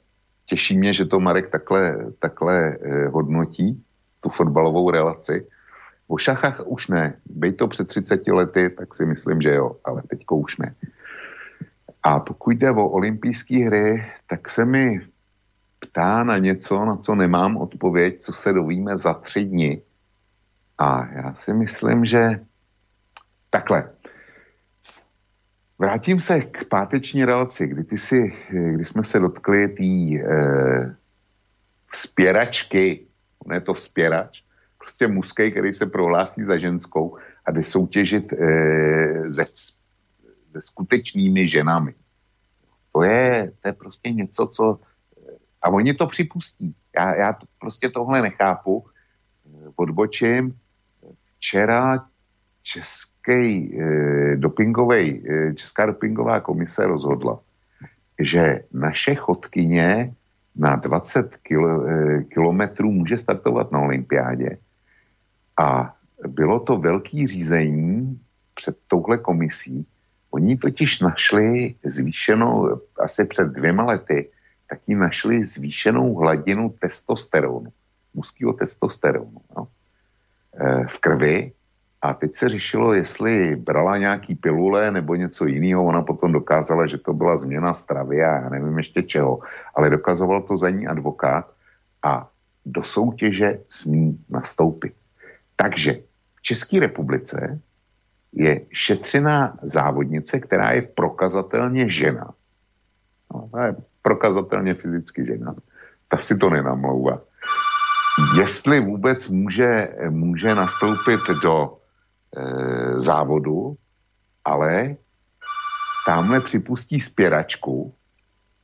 Těší mě, že to Marek takhle, takhle eh, hodnotí, tu fotbalovou relaci. O šachách už ne. Bej to před 30 lety, tak si myslím, že jo, ale teďko už ne. A pokud jde o olympijské hry, tak se mi ptá na něco, na co nemám odpověď, co se dovíme za tři dny. A já si myslím, že takhle. Vrátím se k páteční relaci, kdy, ty si, kdy jsme se dotkli tý, e, spěračky, on to vzpěrač, prostě mužský, který se prohlásí za ženskou a jde soutěžit e, se, se skutečnými ženami. To je, to je prostě něco, co... A oni to připustí. Já, já to, prostě tohle nechápu. Odbočím. Včera český e, dopingovej, e, Česká dopingová komise rozhodla, že naše chodkyně na 20 kil, e, kilometrů může startovat na olympiádě. A bylo to velký řízení před touhle komisí. Oni totiž našli zvýšenou, asi před dvěma lety, taky našli zvýšenou hladinu testosteronu, mužského testosteronu no, v krvi a teď se řešilo, jestli brala nějaký pilule nebo něco jiného. Ona potom dokázala, že to byla změna stravy a já nevím ještě čeho. Ale dokazoval to za ní advokát a do soutěže smí nastoupit. Takže v České republice je šetřená závodnice, která je prokazatelně žena. No, ta je prokazatelně fyzicky žena. Ta si to nenamlouvá. Jestli vůbec může, může nastoupit do závodu, ale tamhle připustí spěračku,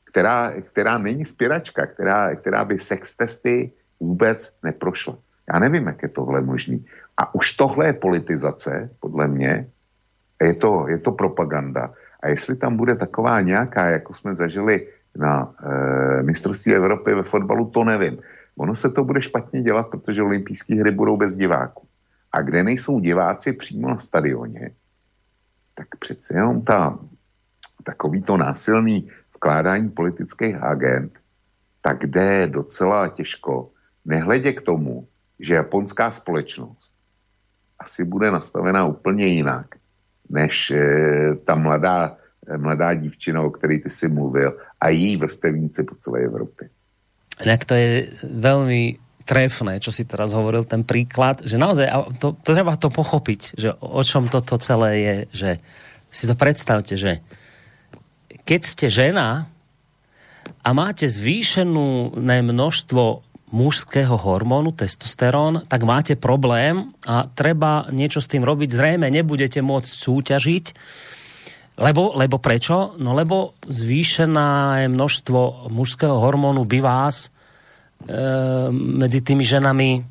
která, která není spěračka, která, která by sex testy vůbec neprošla. Já nevím, jak je tohle možný. A už tohle je politizace, podle mě, je to, je to propaganda. A jestli tam bude taková nějaká, jako jsme zažili na e, mistrovství Evropy ve fotbalu, to nevím. Ono se to bude špatně dělat, protože olympijské hry budou bez diváků. A kde nejsou diváci přímo na stadioně, tak přece jenom ta, takový to násilný vkládání politických agent, tak jde docela těžko, nehledě k tomu, že japonská společnost asi bude nastavená úplně jinak, než e, ta mladá, e, mladá dívčina, o které ty si mluvil, a její vrstevníci po celé Evropě. Tak to je velmi trefné, čo si teraz hovoril, ten príklad, že naozaj, to, to treba to pochopiť, že o čom toto celé je, že si to predstavte, že keď ste žena a máte zvýšenú množstvo mužského hormónu, testosterón, tak máte problém a treba niečo s tým robiť. Zrejme nebudete môcť súťažiť, lebo, lebo prečo? No lebo zvýšené množstvo mužského hormónu by vás medzi tými ženami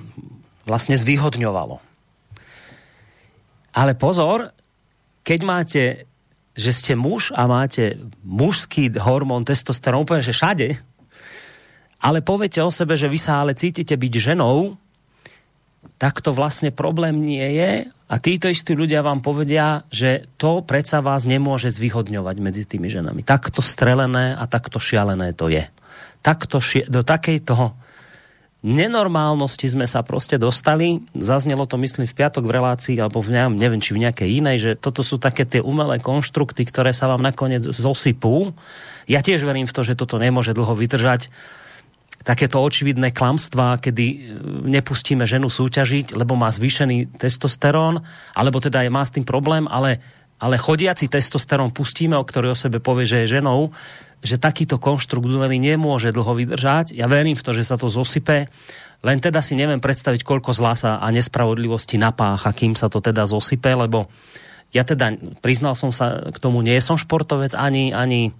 [clears throat] vlastne zvýhodňovalo. Ale pozor, keď máte, že ste muž a máte mužský hormón testosterón úplne, že všade, ale poviete o sebe, že vy sa ale cítite byť ženou, tak to vlastne problém nie je a títo istí ľudia vám povedia, že to predsa vás nemôže zvyhodňovať medzi tými ženami. Takto strelené a takto šialené to je takto do takejto nenormálnosti sme sa prostě dostali. Zaznelo to, myslím, v piatok v relácii, alebo v neviem, neviem či v nejakej inej, že toto sú také tie umelé konštrukty, ktoré sa vám nakoniec zosypú. Ja tiež verím v to, že toto nemôže dlho vydržať takéto očividné klamstvá, kedy e, nepustíme ženu súťažiť, lebo má zvýšený testosterón, alebo teda je má s tým problém, ale, ale chodiaci testosterón pustíme, o ktorý o sebe povie, že je ženou, že takýto konštrukt umelý nemôže dlho vydržať. Ja verím v to, že sa to zosype, len teda si neviem predstaviť, koľko zlá sa a nespravodlivosti napácha, kým sa to teda zosype, lebo ja teda priznal som sa k tomu, nie som športovec ani, ani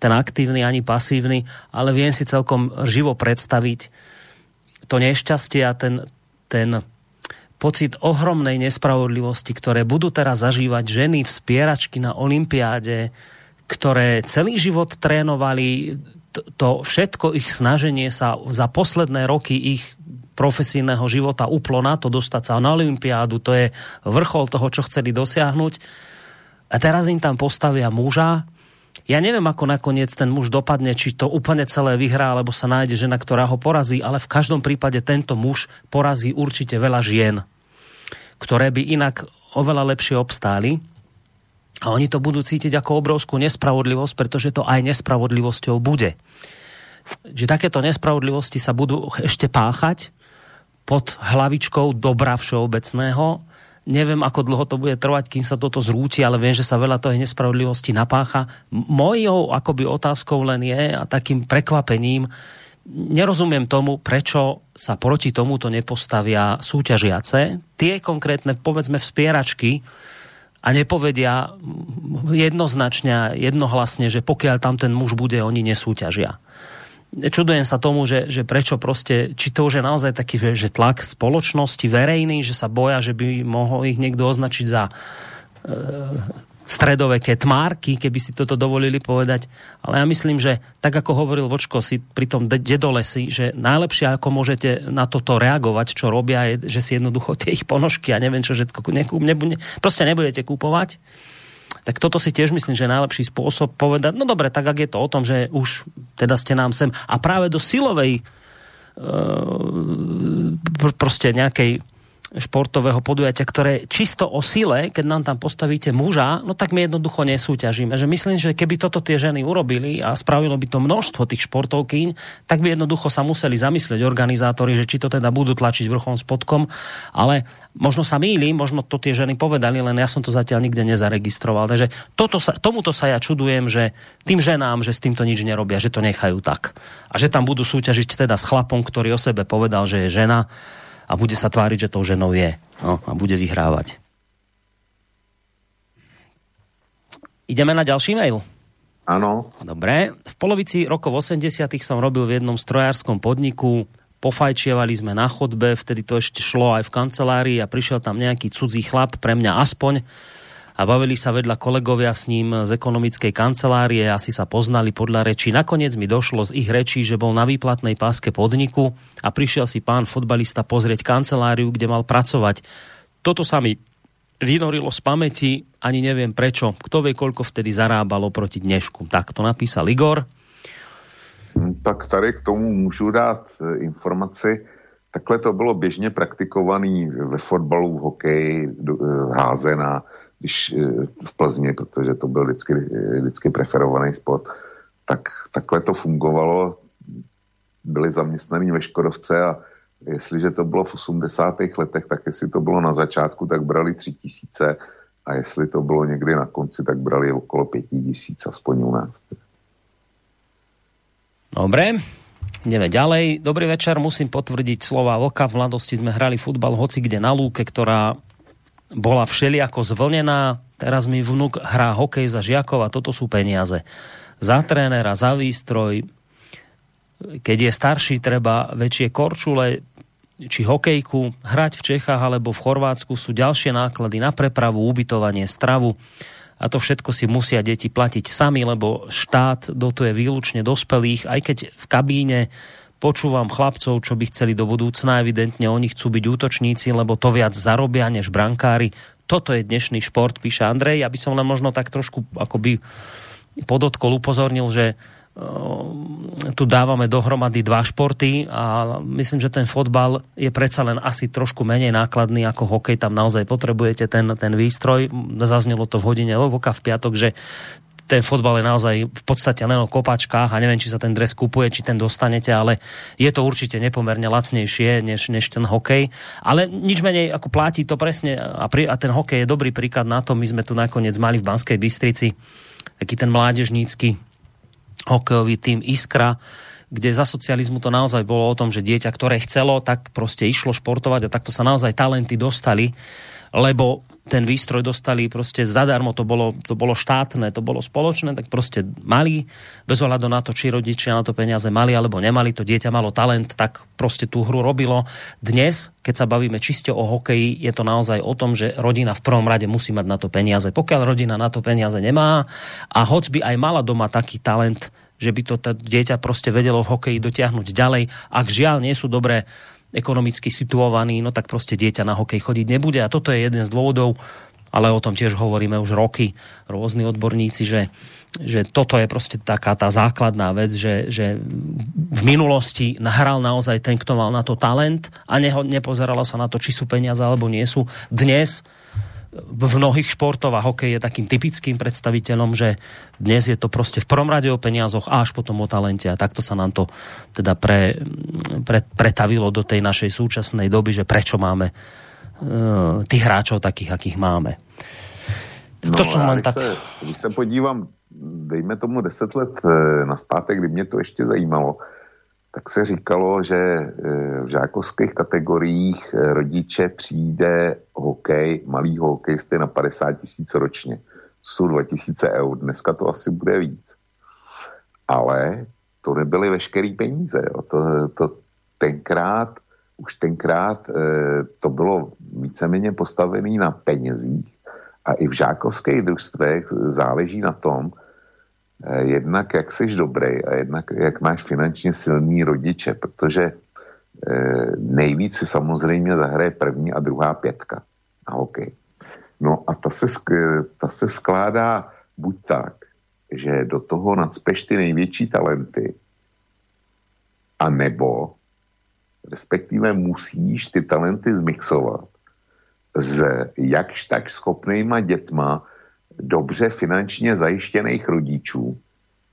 ten aktívny, ani pasívny, ale viem si celkom živo predstaviť to nešťastie a ten, ten pocit ohromnej nespravodlivosti, ktoré budú teraz zažívať ženy v spieračky na olympiáde, ktoré celý život trénovali, to, to všetko ich snaženie sa za posledné roky ich profesijného života uplo na to dostať sa na Olympiádu, to je vrchol toho, čo chceli dosiahnuť. A teraz im tam postavia muža. Ja neviem, ako nakoniec ten muž dopadne, či to úplne celé vyhrá, alebo sa nájde žena, ktorá ho porazí, ale v každom prípade tento muž porazí určite veľa žien, ktoré by inak oveľa lepšie obstáli. A oni to budú cítiť ako obrovskú nespravodlivosť, pretože to aj nespravodlivosťou bude. Že takéto nespravodlivosti sa budú ešte páchať pod hlavičkou dobra všeobecného. Neviem, ako dlho to bude trvať, kým sa toto zrúti, ale viem, že sa veľa toho nespravodlivosti napácha. Mojou akoby otázkou len je a takým prekvapením, nerozumiem tomu, prečo sa proti tomuto nepostavia súťažiace. Tie konkrétne, povedzme, vspieračky, a nepovedia jednoznačne, jednohlasne, že pokiaľ tam ten muž bude, oni nesúťažia. Čudujem sa tomu, že, že prečo proste, či to už je naozaj taký, že tlak spoločnosti verejný, že sa boja, že by mohol ich niekto označiť za e, stredoveké tmárky, keby si toto dovolili povedať. Ale ja myslím, že tak ako hovoril Vočko si pri tom dedolesi, že najlepšie ako môžete na toto reagovať, čo robia, je, že si jednoducho tie ich ponožky a neviem čo, že nekú, nebu, ne, proste nebudete kúpovať. Tak toto si tiež myslím, že je najlepší spôsob povedať, no dobre, tak ak je to o tom, že už teda ste nám sem a práve do silovej e, proste nejakej športového podujatia, ktoré čisto o sile, keď nám tam postavíte muža, no tak my jednoducho nesúťažíme. Že myslím, že keby toto tie ženy urobili a spravilo by to množstvo tých športovkyň, tak by jednoducho sa museli zamyslieť organizátori, že či to teda budú tlačiť vrchom spodkom, ale možno sa mýlim, možno to tie ženy povedali, len ja som to zatiaľ nikde nezaregistroval. Takže toto sa, tomuto sa ja čudujem, že tým ženám, že s týmto nič nerobia, že to nechajú tak. A že tam budú súťažiť teda s chlapom, ktorý o sebe povedal, že je žena a bude sa tváriť, že tou ženou je. No, a bude vyhrávať. Ideme na ďalší mail. Áno. Dobre. V polovici rokov 80 som robil v jednom strojárskom podniku. Pofajčievali sme na chodbe, vtedy to ešte šlo aj v kancelárii a prišiel tam nejaký cudzí chlap, pre mňa aspoň, a bavili sa vedľa kolegovia s ním z ekonomickej kancelárie, asi sa poznali podľa rečí. Nakoniec mi došlo z ich rečí, že bol na výplatnej páske podniku a prišiel si pán fotbalista pozrieť kanceláriu, kde mal pracovať. Toto sa mi vynorilo z pamäti, ani neviem prečo. Kto vie, koľko vtedy zarábalo proti dnešku. Tak to napísal Igor. Tak tady k tomu můžu dát e, informaci. Takhle to bylo běžně praktikovaný ve fotbalu, v hokeji, e, házená když eh, v Plzni, protože to byl vždycky, vždycky preferovaný sport, tak takhle to fungovalo. Byli zaměstnaní ve Škodovce a jestliže to bylo v 80. letech, tak jestli to bylo na začátku, tak brali tři tisíce a jestli to bylo někdy na konci, tak brali okolo pěti tisíc, aspoň u nás. Dobre, ideme ďalej. Dobrý večer, musím potvrdiť slova Vlka. V mladosti sme hrali futbal hoci kde na lúke, ktorá bola všeliako zvlnená, teraz mi vnúk hrá hokej za žiakov a toto sú peniaze. Za trénera, za výstroj, keď je starší, treba väčšie korčule, či hokejku, hrať v Čechách alebo v Chorvátsku sú ďalšie náklady na prepravu, ubytovanie, stravu. A to všetko si musia deti platiť sami, lebo štát dotuje výlučne dospelých, aj keď v kabíne počúvam chlapcov, čo by chceli do budúcna, evidentne oni chcú byť útočníci, lebo to viac zarobia než brankári. Toto je dnešný šport, píše Andrej. Ja by som len možno tak trošku akoby podotkol, upozornil, že tu dávame dohromady dva športy a myslím, že ten fotbal je predsa len asi trošku menej nákladný ako hokej. Tam naozaj potrebujete ten, ten výstroj. Zaznelo to v hodine Lovoka v piatok, že ten fotbal je naozaj v podstate len o kopačkách a neviem, či sa ten dres kupuje, či ten dostanete, ale je to určite nepomerne lacnejšie než, než ten hokej. Ale nič menej ako platí to presne a, pri, a ten hokej je dobrý príklad na to. My sme tu nakoniec mali v Banskej Bystrici taký ten mládežnícky hokejový tým Iskra, kde za socializmu to naozaj bolo o tom, že dieťa, ktoré chcelo, tak proste išlo športovať a takto sa naozaj talenty dostali, lebo ten výstroj dostali proste zadarmo, to bolo, to bolo štátne, to bolo spoločné, tak proste mali, bez ohľadu na to, či rodičia na to peniaze mali alebo nemali, to dieťa malo talent, tak proste tú hru robilo. Dnes, keď sa bavíme čisto o hokeji, je to naozaj o tom, že rodina v prvom rade musí mať na to peniaze. Pokiaľ rodina na to peniaze nemá a hoď by aj mala doma taký talent, že by to dieťa proste vedelo v hokeji dotiahnuť ďalej, ak žiaľ nie sú dobré ekonomicky situovaný, no tak proste dieťa na hokej chodiť nebude. A toto je jeden z dôvodov, ale o tom tiež hovoríme už roky, rôzni odborníci, že, že toto je proste taká tá základná vec, že, že v minulosti nahral naozaj ten, kto mal na to talent a neho, nepozeralo sa na to, či sú peniaze alebo nie sú. Dnes v mnohých športov a hokej je takým typickým predstaviteľom, že dnes je to proste v prvom rade o peniazoch a až potom o talente a takto sa nám to teda pre, pre, pretavilo do tej našej súčasnej doby, že prečo máme uh, tých hráčov takých, akých máme. No, to som len tak... Se, když se podívám, dejme tomu 10 let e, na zpátek, kdy mě to ještě zajímalo, tak se říkalo, že eh, v žákovských kategoriích eh, rodiče přijde hokej, malý hokejisty na 50 tisíc ročně. To jsou 2000 eur. Dneska to asi bude víc. Ale to nebyly veškeré peníze. Jo. To, to tenkrát, už tenkrát e, to bylo víceméně postavené na penězích a i v žákovských družstvech záleží na tom, jednak jak jsi dobrý a jednak jak máš finančně silný rodiče, protože eh, nejvíc si samozřejmě zahraje první a druhá pětka na hokej. No a ta se, ta se skládá buď tak, že do toho nadspeš ty největší talenty, a nebo respektive musíš ty talenty zmixovat s jakž tak schopnýma dětma, dobře finančně zajištěných rodičů,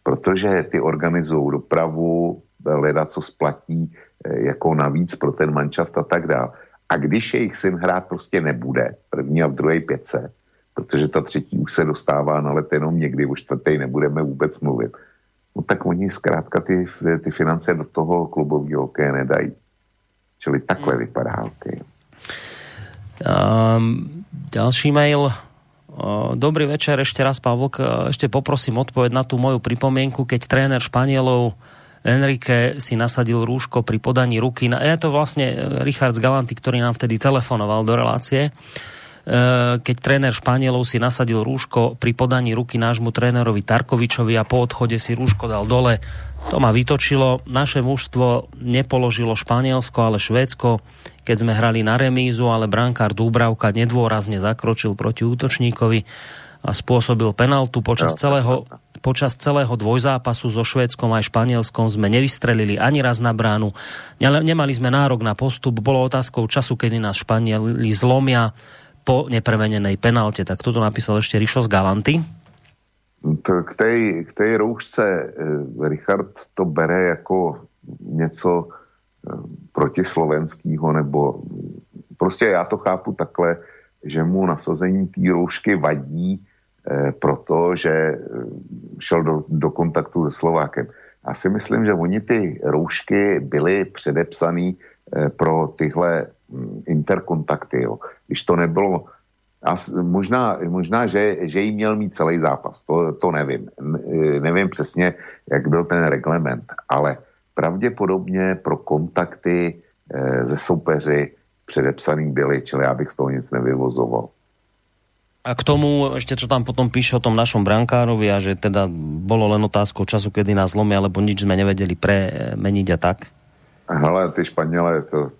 protože ty organizují dopravu, leda co splatí eh, jako navíc pro ten manšaft a tak dále. A když jejich syn hrát prostě nebude, první a v druhé pětce, protože ta třetí už se dostává na let jenom někdy, už čtvrtý nebudeme vůbec mluvit, no tak oni zkrátka ty, ty finance do toho klubového hokeje nedají. Čili takhle hmm. vypadá hokej. Um, další mail Dobrý večer ešte raz, Pavlok. Ešte poprosím odpoveď na tú moju pripomienku, keď tréner Španielov Enrique si nasadil rúško pri podaní ruky. Je to vlastne Richard z Galanty, ktorý nám vtedy telefonoval do relácie. Keď tréner Španielov si nasadil rúško pri podaní ruky nášmu trénerovi Tarkovičovi a po odchode si rúško dal dole. To ma vytočilo. Naše mužstvo nepoložilo Španielsko, ale Švédsko keď sme hrali na remízu, ale brankár Dúbravka nedôrazne zakročil proti útočníkovi a spôsobil penaltu počas celého, počas celého dvojzápasu so Švédskom aj Španielskom sme nevystrelili ani raz na bránu. Nemali sme nárok na postup, bolo otázkou času, kedy nás Španieli zlomia po nepremenenej penalte. Tak toto napísal ešte Rišo z Galanty. K tej, k tej roušce eh, Richard to bere jako něco protislovenského, nebo prostě já to chápu takhle, že mu nasazení té roušky vadí, eh, protože eh, šel do, do kontaktu se Slovákem. Já si myslím, že oni ty roušky byly předepsané eh, pro tyhle hm, interkontakty. Jo. Když to nebylo, a možná, možná že, že jí měl mít celý zápas, to, to nevím. Nevím přesně, jak byl ten reglement, ale pravděpodobně pro kontakty e, ze soupeři předepsaný byli, čili já bych z toho nic nevyvozoval. A k tomu ešte, čo tam potom píše o tom našom brankárovi a že teda bolo len otázkou času, kedy nás zlomia, lebo nič sme nevedeli premeniť a tak? Hele, ty Španělé, to,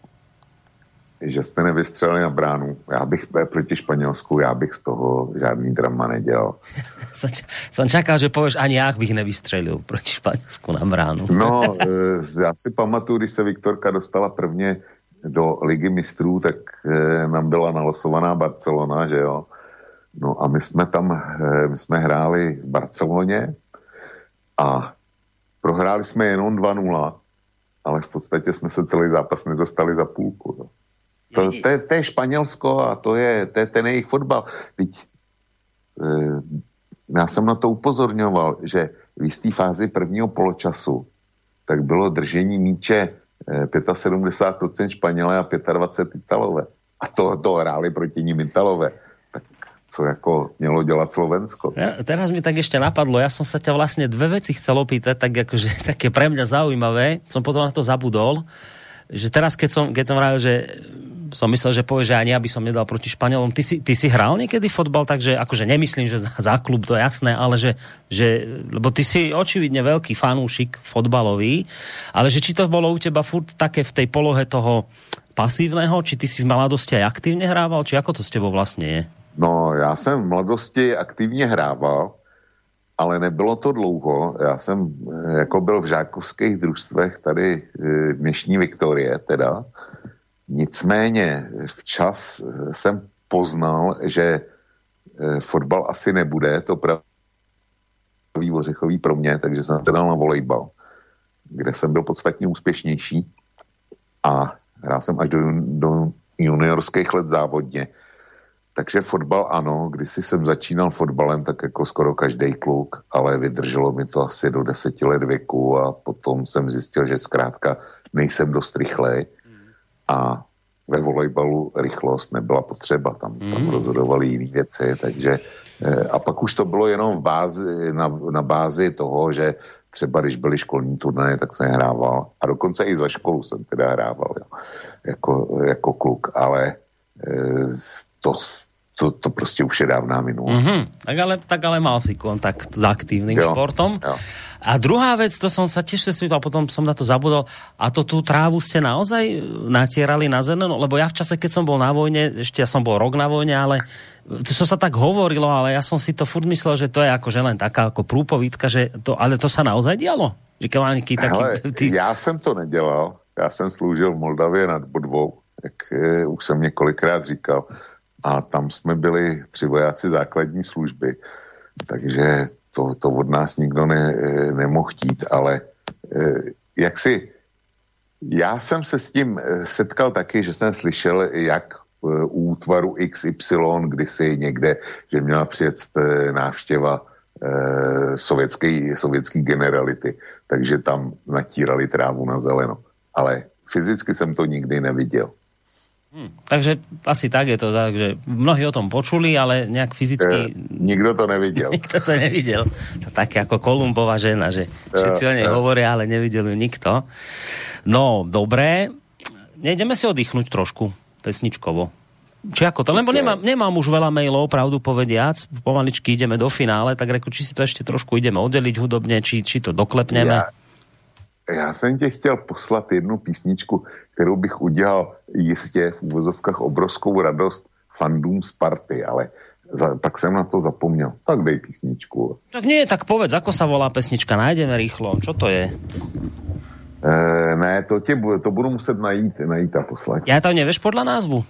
že jste nevystřelili na bránu. Já bych proti Španělsku, já bych z toho žádný drama nedělal. [laughs] som, som čakal, že povieš, ani já bych nevystřelil proti Španělsku na bránu. no, [laughs] e, já si pamatuju, když se Viktorka dostala prvně do Ligy mistrů, tak e, nám byla nalosovaná Barcelona, že jo. No a my jsme tam, e, my jsme hráli v Barceloně a prohráli jsme jenom 2-0, ale v podstatě jsme se celý zápas nedostali za půlku. No. To, to, je, to je Španělsko a to je, to je ten jejich fotbal. Teď, e, já jsem na to upozorňoval, že v jisté fázi prvního poločasu tak bylo držení míče e, 75% Španělé a 25% Italové. A to, to hráli proti ním Italové. Tak co jako mělo dělat Slovensko. Ja, teraz mi tak ešte napadlo, ja som sa ťa vlastne dve veci chcel opýtať, tak akože [laughs] také pre mňa zaujímavé, som potom na to zabudol, že teraz keď som, keď som rád, že som myslel, že povie, že ani ja by som nedal proti Španielom. Ty si, ty si hral niekedy fotbal, takže akože nemyslím, že za, za klub, to je jasné, ale že, že, lebo ty si očividne veľký fanúšik fotbalový, ale že či to bolo u teba furt také v tej polohe toho pasívneho, či ty si v mladosti aj aktívne hrával, či ako to s tebou vlastne je? No, já jsem v mladosti aktivně hrával, ale nebylo to dlouho. Já jsem eh, jako byl v žákovských družstvech tady eh, dnešní Viktorie teda Nicméně včas jsem poznal, že eh, fotbal asi nebude, to pravý ořechový pro mě, takže jsem se dal na volejbal, kde jsem byl podstatně úspěšnější a hrál jsem až do, do juniorských let závodně. takže fotbal ano, když jsem začínal fotbalem, tak jako skoro každý kluk, ale vydrželo mi to asi do deseti let věku a potom jsem zjistil, že zkrátka nejsem dost rychlej a ve volejbalu rychlost nebyla potřeba, tam, tam Mm. rozhodovaly jiné věci, takže eh, a pak už to bylo jenom v bázi, na, na bázi toho, že třeba když byly školní turnaje, tak jsem hrával a dokonce i za školu jsem teda hrával jo, jako, jako kluk, ale eh, to, to, to prostě už je dávná minulost. Mhm, tak, ale, tak ale mal si kontakt s aktívnym Jo, športom. jo. A druhá vec, to som sa tiež spýtal, potom som na to zabudol, a to tú trávu ste naozaj natierali na zelenú? Lebo ja v čase, keď som bol na vojne, ešte ja som bol rok na vojne, ale to sa tak hovorilo, ale ja som si to furt myslel, že to je akože len taká ako prúpovídka, že to, ale to sa naozaj dialo? Že nejaký taký... Hele, ty, já jsem to nedělal, já jsem sloužil v Moldavě nad Budvou, jak eh, už jsem několikrát říkal, a tam jsme byli tři vojáci základní služby, takže to, to od nás nikdo ne, nemohl chtít, ale eh, jak si, já jsem se s tím eh, setkal taky, že jsem slyšel, jak eh, u útvaru XY kdysi někde, že měla přijet návštěva sovětský, sovětský generality, takže tam natírali trávu na zeleno. Ale fyzicky jsem to nikdy neviděl. Takže asi tak je to tak, že mnohí o tom počuli, ale nejak fyzicky nikdo to neviděl. [laughs] Nikto to nevidel. To také ako Kolumbová žena, že všetci o nej Ja, ja. hovoria, ale nevidel ju nikto. No, dobré. Nejdeme si oddychnúť trošku pesničkovo. Či ako to? Lebo nemám, nemám už veľa mailov, pravdu povediac. Pomaličky ideme do finále, tak reku, či si to ešte trošku ideme oddeliť hudobne, či, či to doklepneme. Já, já jsem tě chtěl poslat jednu písničku, kterou bych udělal jistě v úvozovkách obrovskou radost fandům Sparty, ale za, pak jsem na to zapomněl. Tak dej písničku. Tak nie, tak povedz, ako sa volá pesnička, nájdeme rýchlo. Čo to je? E, ne, to, tě, to budu muset najít, najít a poslat. Ja to nevieš podľa názvu?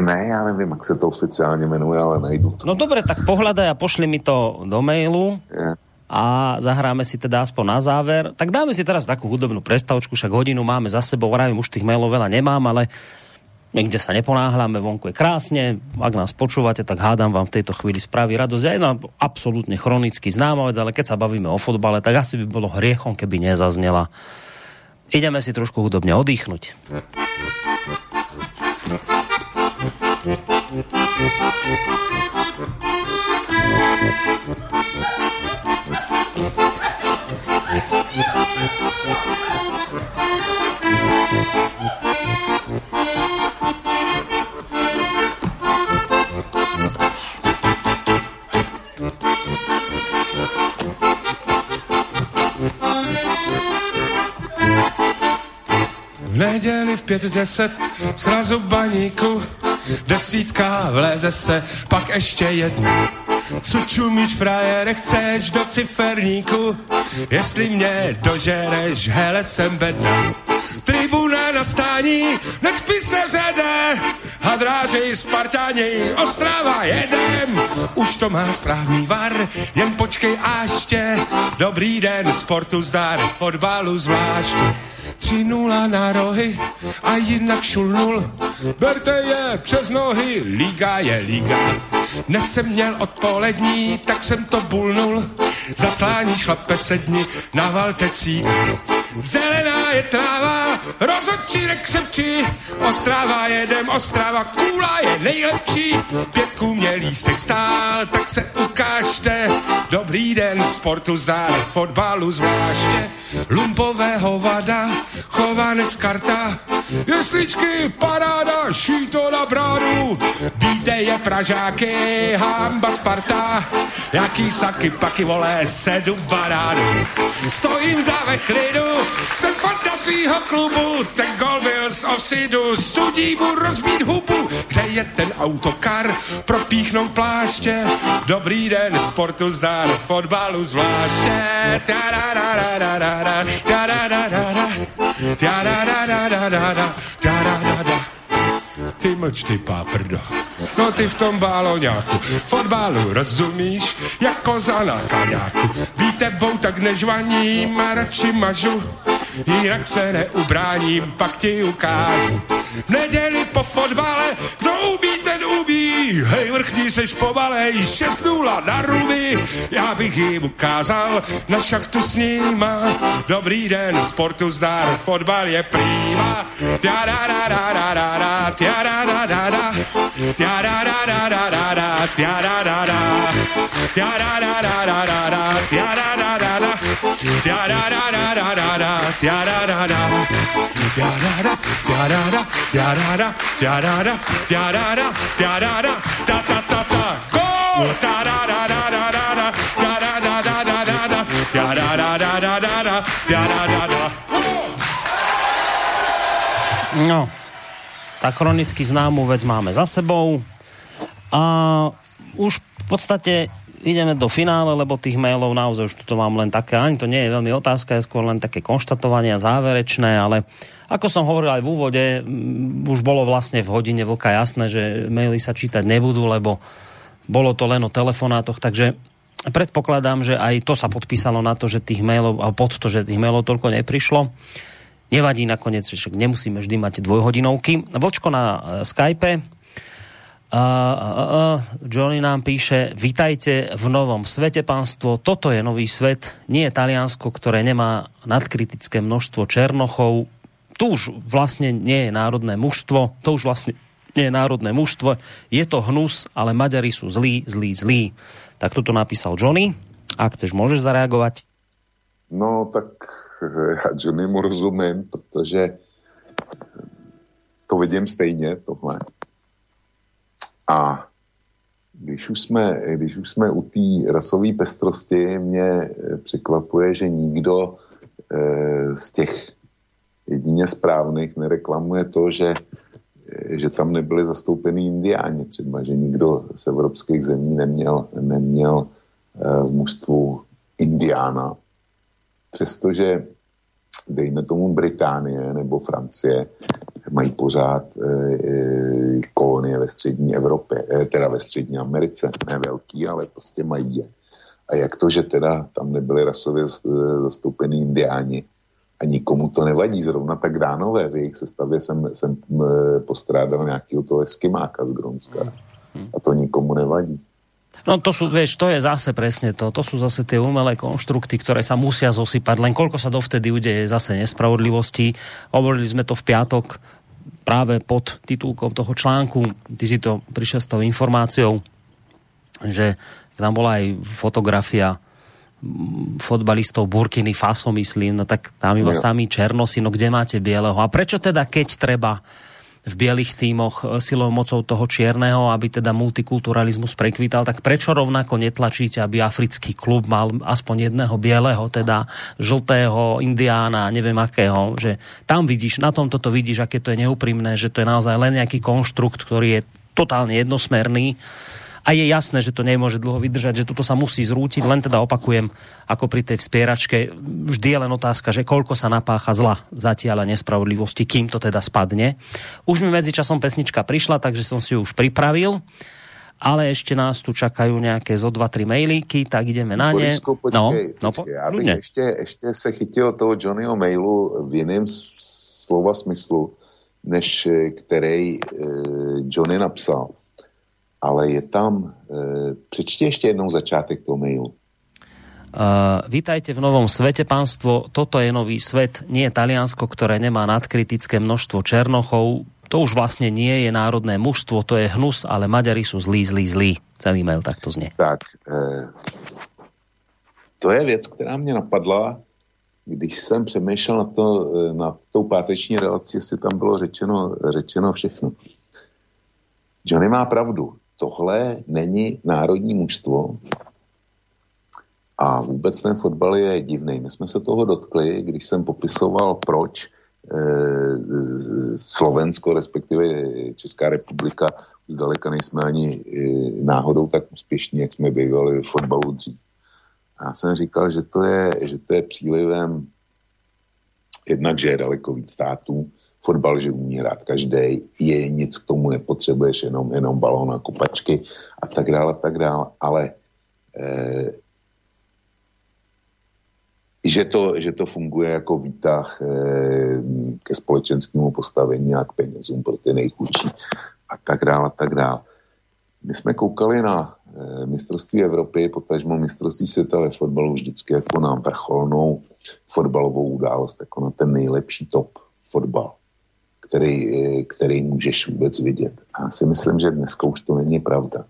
Ne, já nevím, jak se to oficiálně jmenuje, ale najdu to. No dobre, tak pohľadaj a pošli mi to do mailu. Je. A zahráme si teda aspoň na záver. Tak dáme si teraz takú hudobnú prestavočku, však hodinu máme za sebou, vravím, už tých mailov veľa nemám, ale niekde sa neponáhľame, vonku je krásne, ak nás počúvate, tak hádam vám v tejto chvíli spraví radosť. Ja jedna absolútne chronicky známa vec, ale keď sa bavíme o fotbale, tak asi by bolo hriechom, keby nezaznela. Ideme si trošku hudobne oddychnúť. V neděli v pět deset srazu baníku, desítka vleze se, pak ještě jedna. Co čumíš, frajere, chceš do ciferníku? Jestli mě dožereš, hele, jsem bedna. Tribuna na stání, nespí se vzede, a drážej Spartáni, Ostrava jedem. Už to má správný var, jen počkej ještě. Dobrý den, sportu zdar, fotbalu zvlášť. 3-0 na rohy a jinak šulnul. Berte je přes nohy, liga je liga. Dnes jsem měl odpolední, tak jsem to bulnul. Zaclání šlape sedni na valtecík. Zelená je tráva, rozhodčírek křepčí, Ostrava jedem, Ostrava, kůla je nejlepší. Pětku mě lístek stál, tak se ukážte. Dobrý den, sportu zdár, fotbalu zvláště. Lumpového vada, chovanec karta, jesličky, paráda, šíto na bránu. Víte je Pražáky, hamba Sparta, jaký saky, paky vole, sedu baránu. Stojím tam ve klidu, jsem fanta svýho klubu, ten gol byl z offsidu, sudí mu rozbít hubu, kde je ten autokar, propíchnout pláště, dobrý den, sportu zdar, fotbalu zvláště. Tararararara, tarararara. Ty mlč, ty páprdo. No ty v tom báloňáku, fotbalu rozumíš, jako koza na kaňáku. Víte, bou tak nežvaním a radši mažu, jinak se neubráním, pak ti ukážu. v neděli po fotbale, kdo umí, ten umí, hej, vrchní seš pomalej, 6-0 na ruby, já bych jim ukázal na šachtu s nima, dobrý den, sportu zdár, fotbal je prýma, tia da da da da da da, tia da da da da, tia da da da da da da, tia da da da, tia da da da da da da, tia da da No, tak chronicky známu vec máme za sebou. A už v podstate ideme do finále, lebo tých mailov naozaj už to mám len také, ani to nie je veľmi otázka, je skôr len také konštatovania záverečné, ale ako som hovoril aj v úvode, m, už bolo vlastne v hodine vlka jasné, že maily sa čítať nebudú, lebo bolo to len o telefonátoch, takže predpokladám, že aj to sa podpísalo na to, že tých mailov, a pod to, že tých mailov toľko neprišlo. Nevadí nakoniec, však nemusíme vždy mať dvojhodinovky. Vlčko na e, Skype. Uh, uh, uh, Johnny nám píše, vitajte v novom svete, pánstvo. Toto je nový svet, nie je Taliansko, ktoré nemá nadkritické množstvo černochov. Tu už vlastne nie je národné mužstvo, to už vlastne nie je národné mužstvo. Je to hnus, ale Maďari sú zlí, zlí, zlí. Tak toto napísal Johnny. Ak chceš, môžeš zareagovať. No, tak já Johnnymu rozumím, protože to vidím stejně, tohle. A když už jsme, když už jsme u té rasové pestrosti, mě eh, překvapuje, že nikdo eh, z těch jedině správných nereklamuje to, že, eh, že tam nebyli zastoupení indiáni třeba, že nikdo z evropských zemí neměl, neměl v mužstvu indiána. Přestože dejme tomu Británie nebo Francie mají pořád e, e, kolonie ve střední Evropě, e, teda ve střední Americe, ne velký, ale prostě mají je. A jak to, že teda tam nebyli rasově zastoupení indiáni a nikomu to nevadí, zrovna tak dánové, v jejich sestavě jsem, jsem postrádal nějakého toho eskimáka z Gronska a to nikomu nevadí. No to sú, vieš, to je zase presne to. To sú zase tie umelé konštrukty, ktoré sa musia zosypať. Len koľko sa dovtedy udeje zase nespravodlivosti. Hovorili sme to v piatok práve pod titulkom toho článku. Ty si to prišiel s tou informáciou, že tam bola aj fotografia fotbalistov Burkiny Faso, myslím, no tak tam iba no. sami Černosi, no kde máte bieleho? A prečo teda, keď treba v bielých tímoch e, silou mocou toho čierneho, aby teda multikulturalizmus prekvítal, tak prečo rovnako netlačíte, aby africký klub mal aspoň jedného bieleho, teda žltého, indiána, neviem akého, že tam vidíš, na tomto to vidíš, aké to je neúprimné, že to je naozaj len nejaký konštrukt, ktorý je totálne jednosmerný a je jasné, že to nemôže dlho vydržať, že toto sa musí zrútiť, len teda opakujem, ako pri tej vspieračke, vždy je len otázka, že koľko sa napácha zla zatiaľ a nespravodlivosti, kým to teda spadne. Už mi medzičasom pesnička prišla, takže som si ju už pripravil ale ešte nás tu čakajú nejaké zo dva, tri mailíky, tak ideme na ne. Borisku, počkej, no, počkej, no, po, já bych ještě, ještě se chytil toho Johnnyho mailu v jiném slova smyslu, než eh, který e, Johnny napsal ale je tam, e, přečti ještě jednou začátek toho mailu. Uh, vítajte v novom svete, pánstvo. Toto je nový svet, nie je Taliansko, ktoré nemá nadkritické množstvo Černochov. To už vlastne nie je národné mužstvo, to je hnus, ale Maďari sú zlí, zlí, zlí. Celý mail takto znie. Tak, e, to je věc, která mě napadla, když jsem přemýšlel na, to, e, na tou páteční relaci, jestli tam bylo řečeno, řečeno všechno. Johnny má pravdu tohle není národní mužstvo a vůbec ten fotbal je divný. My jsme se toho dotkli, když jsem popisoval, proč eh, Slovensko, respektive Česká republika, zdaleka nejsme ani eh, náhodou tak úspěšní, jak jsme bývali v fotbalu dřív. Já jsem říkal, že to je, že to je přílivem jednak, že je daleko víc států, fotbal, že umí hrát každý, je nic k tomu nepotřebuješ, jenom, jenom balón a kopačky a tak dále, a tak dále, ale eh, že to, že to funguje jako výtah eh, ke společenskému postavení a k penězům pro ty nejchudší a tak dále a tak dále. My jsme koukali na eh, mistrovství Evropy, potažmo mistrovství světa ve fotbalu vždycky jako na vrcholnou fotbalovou událost, jako na ten nejlepší top fotbal, který, eh, který můžeš vůbec vidět. A já si myslím, že dneska už to není pravda.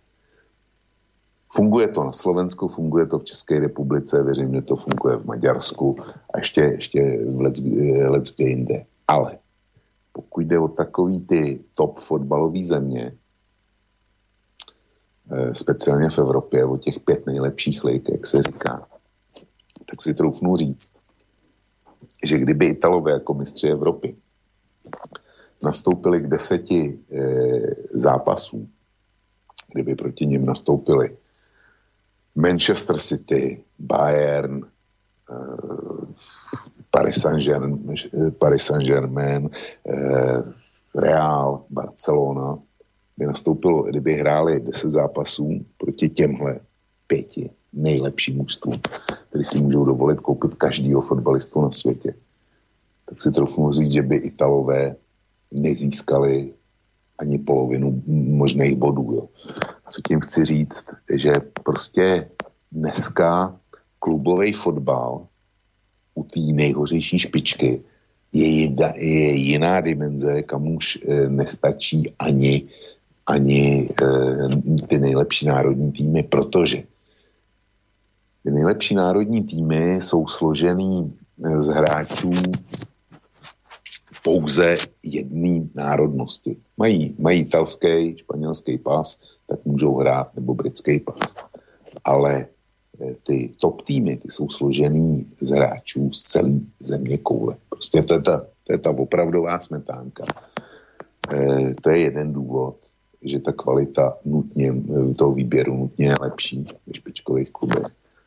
Funguje to na Slovensku, funguje to v České republice, věřím, že to funguje v Maďarsku a ještě, ještě v let kde jinde. Ale pokud jde o takový ty top fotbalové země, eh, speciálně v Evropě, o těch pět nejlepších lig, jak se říká, tak si troufnu říct, že kdyby Italové jako mistři Evropy nastoupili k deseti e, zápasům, kdyby proti ním nastoupili Manchester City, Bayern, uh, Paris Saint-Germain, Paris Saint-Germain uh, Real, Barcelona, by nastoupilo, kdyby hráli 10 zápasů proti těmhle pěti nejlepším mužstvům, který si můžou dovolit koupit každýho fotbalistu na světě, tak si trochu říct, že by Italové nezískali ani polovinu možných bodů. Jo. A co tím chci říct, že prostě dneska klubový fotbal u té nejhořejší špičky je, jedna, je jiná dimenze, kam už e, nestačí ani, ani e, ty nejlepší národní týmy, protože ty nejlepší národní týmy jsou složený z hráčů pouze jedné národnosti. Mají, mají italský, španělský pas, tak můžou hrát, nebo britský pas. Ale eh, ty top týmy, ty jsou složený z hráčů z celé země koule. Prostě to je ta, to je ta opravdová smetánka. E, to je jeden důvod, že ta kvalita nutně, eh, toho výběru nutně je lepší než špičkových klubech.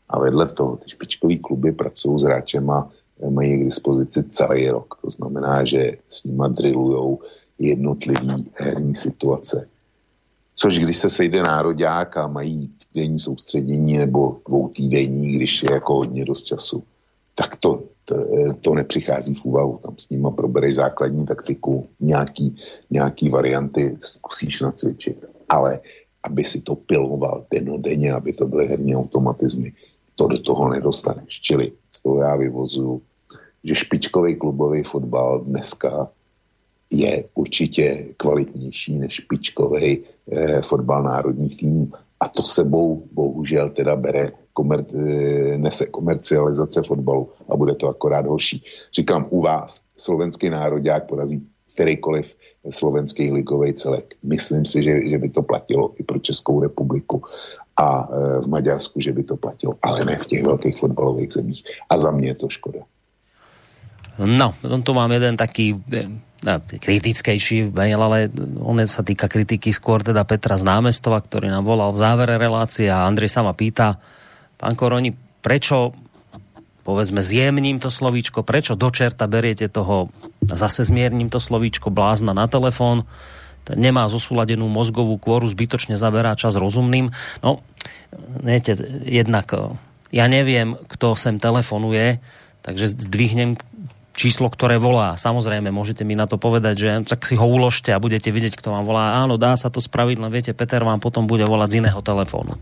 A vedle toho ty špičkové kluby pracují s hráčema mají k dispozici celý rok. To znamená, že s nima drillujou jednotlivý herní situace. Což když se sejde nároďák a mají týdenní soustředění nebo dvou týdenní, když je jako hodně dost času, tak to, to, to nepřichází v úvahu. Tam s nima proberej základní taktiku, nějaký, nějaký varianty zkusíš nacvičit. Ale aby si to piloval denodenně, aby to byly herní automatizmy, to do toho nedostaneš. Čili z toho já vyvozuju že špičkový klubový fotbal dneska je určitě kvalitnější než špičkový eh, fotbal národních týmů. A to sebou bohužel teda bere komer, eh, nese komercializace fotbalu a bude to akorát horší. Říkám, u vás slovenský národák porazí kterýkoliv slovenský ligový celek. Myslím si, že, že by to platilo i pro Českou republiku a e, v Maďarsku, že by to platilo, ale ne v těch velkých fotbalových zemích. A za mě je to škoda. No, tu mám jeden taký no, kritickejší mail, ale on sa týka kritiky skôr teda Petra z námestova, ktorý nám volal v závere relácie a Andrej sa ma pýta, pán Koroni, prečo povedzme zjemním to slovíčko, prečo do čerta beriete toho, zase zmierním to slovíčko blázna na telefón, nemá zosúladenú mozgovú kôru, zbytočne zaberá čas rozumným. No, viete, jednak ja neviem, kto sem telefonuje, takže zdvihnem číslo, ktoré volá. Samozrejme, môžete mi na to povedať, že tak si ho uložte a budete vidieť, kto vám volá. Áno, dá sa to spraviť, no viete, Peter vám potom bude volať z iného telefónu.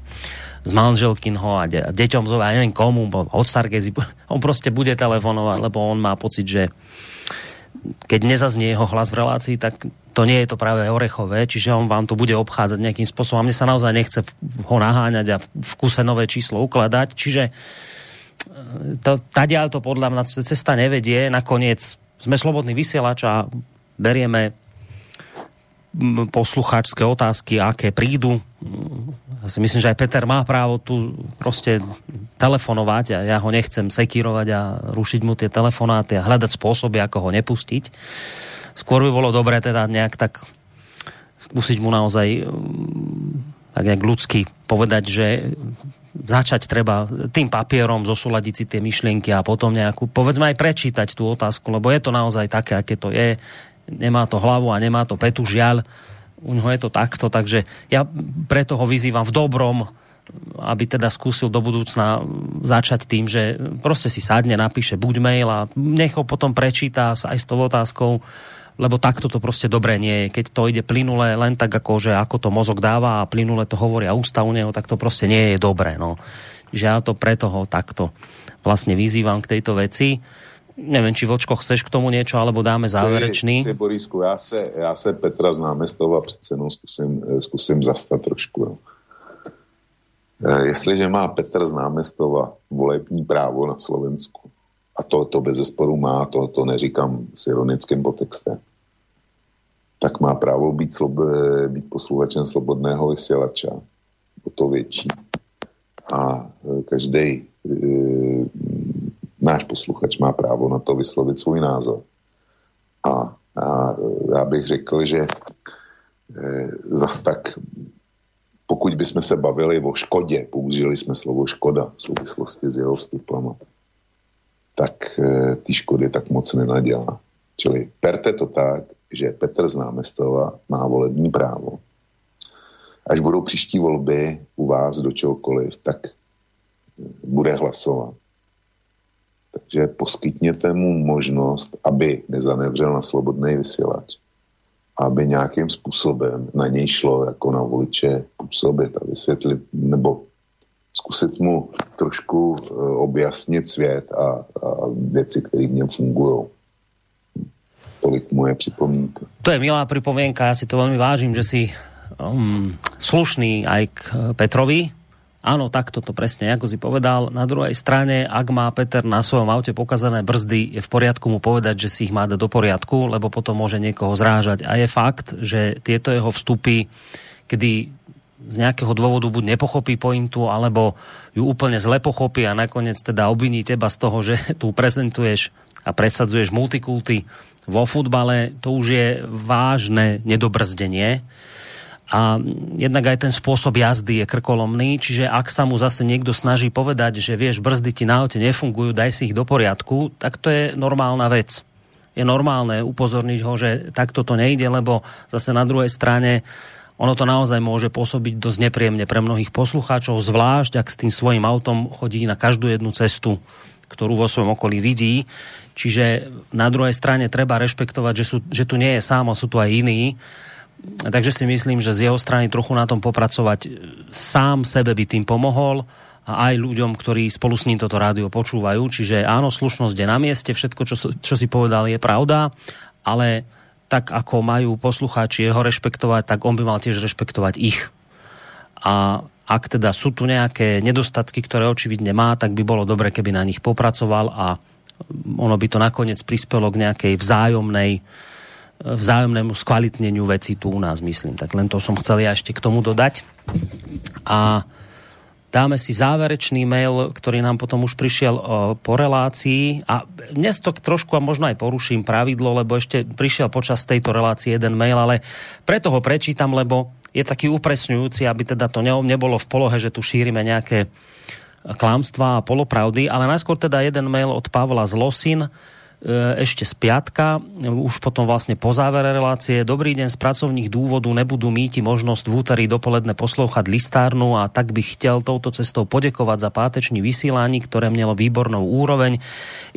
Z manželkinho a de- deťom, ja neviem komu, od Stargezy. [laughs] On proste bude telefonovať, lebo on má pocit, že keď nezaznie jeho hlas v relácii, tak to nie je to práve orechové, čiže on vám to bude obchádzať nejakým spôsobom. A mne sa naozaj nechce ho naháňať a v kuse nové číslo ukladať, čiže to, tadiaľ to podľa mňa cesta nevedie. Nakoniec sme slobodný vysielač a berieme poslucháčské otázky, aké prídu. Ja si myslím, že aj Peter má právo tu proste telefonovať a ja ho nechcem sekírovať a rušiť mu tie telefonáty a hľadať spôsoby, ako ho nepustiť. Skôr by bolo dobré teda nejak tak skúsiť mu naozaj tak nejak ľudsky povedať, že začať treba tým papierom zosúľadiť si tie myšlienky a potom nejakú, povedzme aj prečítať tú otázku, lebo je to naozaj také, aké to je. Nemá to hlavu a nemá to petu, žiaľ. U ňoho je to takto, takže ja preto ho vyzývam v dobrom, aby teda skúsil do budúcna začať tým, že proste si sadne, napíše buď mail a nech ho potom prečíta aj s tou otázkou, lebo takto to proste dobre nie je. Keď to ide plynule len tak, ako, že ako to mozog dáva a plynule to hovoria ústa u neho, tak to proste nie je dobre. No. Že ja to preto ho takto vlastne vyzývam k tejto veci. Neviem, či Vočko chceš k tomu niečo, alebo dáme záverečný. Či, Borisku, já se, já se Petra z námestova přece jenom zkusím, zkusím zastat trošku. No. Jestliže má Petr z námestova volební právo na Slovensku, a to, to bez zesporu má, to, to neříkám s ironickým potextem, tak má právo být, slob, být posluchačem slobodného vysílača. O to větší. A e, každý e, náš posluchač má právo na to vyslovit svůj názor. A, a já bych řekl, že e, zas tak, pokud bychom se bavili o škodě, použili jsme slovo škoda v souvislosti s jeho vstupama, tak e, ty škody tak moc nenadělá. Čili perte to tak, že Petr z Námestova má volební právo. Až budou příští volby u vás do čehokoliv, tak bude hlasovat. Takže poskytněte mu možnost, aby nezanevřel na slobodný vysílač. Aby nějakým způsobem na něj šlo jako na voliče působit a vysvětlit, nebo zkusit mu trošku uh, objasnit svět a, a věci, které v něm fungují. Tolik moje připomínka. To je milá pripomienka, ja si to veľmi vážim, že si um, slušný aj k Petrovi, Áno, takto to presne, ako si povedal. Na druhej strane, ak má Peter na svojom aute pokazané brzdy, je v poriadku mu povedať, že si ich má do poriadku, lebo potom môže niekoho zrážať. A je fakt, že tieto jeho vstupy, kedy z nejakého dôvodu buď nepochopí pointu, alebo ju úplne zle pochopí a nakoniec teda obviní teba z toho, že tu prezentuješ a presadzuješ multikulty vo futbale, to už je vážne nedobrzdenie a jednak aj ten spôsob jazdy je krkolomný, čiže ak sa mu zase niekto snaží povedať, že vieš, brzdy ti na aute nefungujú, daj si ich do poriadku, tak to je normálna vec. Je normálne upozorniť ho, že takto to nejde, lebo zase na druhej strane ono to naozaj môže pôsobiť dosť nepríjemne pre mnohých poslucháčov, zvlášť ak s tým svojim autom chodí na každú jednu cestu, ktorú vo svojom okolí vidí. Čiže na druhej strane treba rešpektovať, že, sú, že tu nie je sám, sú tu aj iní takže si myslím, že z jeho strany trochu na tom popracovať sám sebe by tým pomohol a aj ľuďom, ktorí spolu s ním toto rádio počúvajú. Čiže áno, slušnosť je na mieste, všetko, čo, čo si povedal, je pravda, ale tak ako majú poslucháči jeho rešpektovať, tak on by mal tiež rešpektovať ich. A ak teda sú tu nejaké nedostatky, ktoré očividne má, tak by bolo dobre, keby na nich popracoval a ono by to nakoniec prispelo k nejakej vzájomnej vzájomnému skvalitneniu veci tu u nás, myslím. Tak len to som chcel ja ešte k tomu dodať. A dáme si záverečný mail, ktorý nám potom už prišiel o, po relácii a dnes to trošku a možno aj poruším pravidlo, lebo ešte prišiel počas tejto relácie jeden mail, ale preto ho prečítam, lebo je taký upresňujúci, aby teda to nebolo v polohe, že tu šírime nejaké klamstvá a polopravdy, ale najskôr teda jeden mail od Pavla z Losin, E, ešte z piatka, už potom vlastne po závere relácie. Dobrý deň, z pracovných dôvodov nebudú míti možnosť v úterý dopoledne poslouchať listárnu a tak bych chtěl touto cestou poděkovat za páteční vysílání, ktoré mělo výbornou úroveň.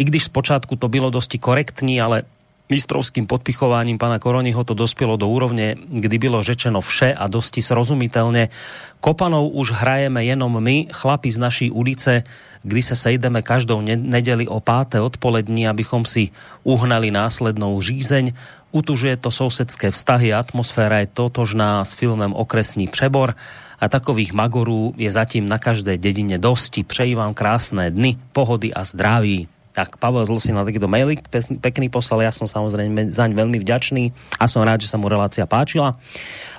I když zpočátku to bylo dosti korektní, ale mistrovským podpichovaním pana Koroniho to dospělo do úrovne, kdy bylo řečeno vše a dosti srozumitelně. Kopanou už hrajeme jenom my, chlapi z naší ulice, kdy se sejdeme každou nedeli o páté odpolední, abychom si uhnali následnou žízeň. Utužuje to sousedské vztahy, atmosféra je totožná s filmem Okresní přebor a takových magorů je zatím na každé dedine dosti. Přeji vám krásné dny, pohody a zdraví. Tak Pavel Zlusi na takýto mailik pekný poslal, ja som samozrejme zaň veľmi vďačný a som rád, že sa mu relácia páčila.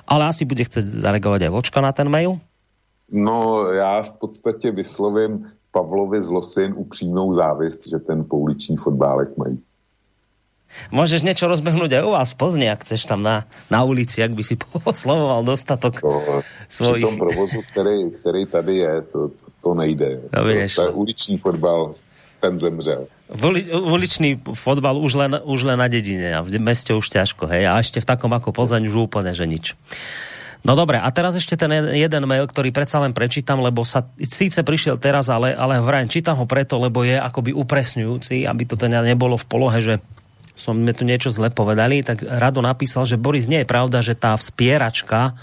Ale asi bude chcieť zareagovať aj Vočka na ten mail. No, já v podstatě vyslovím Pavlovi z Losin upřímnou závist, že ten pouliční fotbálek mají. Môžeš niečo rozbehnúť aj u vás v Plzni, ak chceš tam na, na ulici, ak by si [laughs] poslovoval dostatok to, svojich... Při tom provozu, který, který tady je, to, to nejde. To, to, to uliční fotbal ten zemřel. Voli, uličný fotbal už len, už len na dedine a v meste už ťažko, hej, a ešte v takom ako Plzeň už úplne, že nič. No dobre, a teraz ešte ten jeden mail, ktorý predsa len prečítam, lebo sa síce prišiel teraz, ale, ale vrajím, čítam ho preto, lebo je akoby upresňujúci, aby to teda nebolo v polohe, že som mi tu niečo zle povedali, tak Rado napísal, že Boris, nie je pravda, že tá vspieračka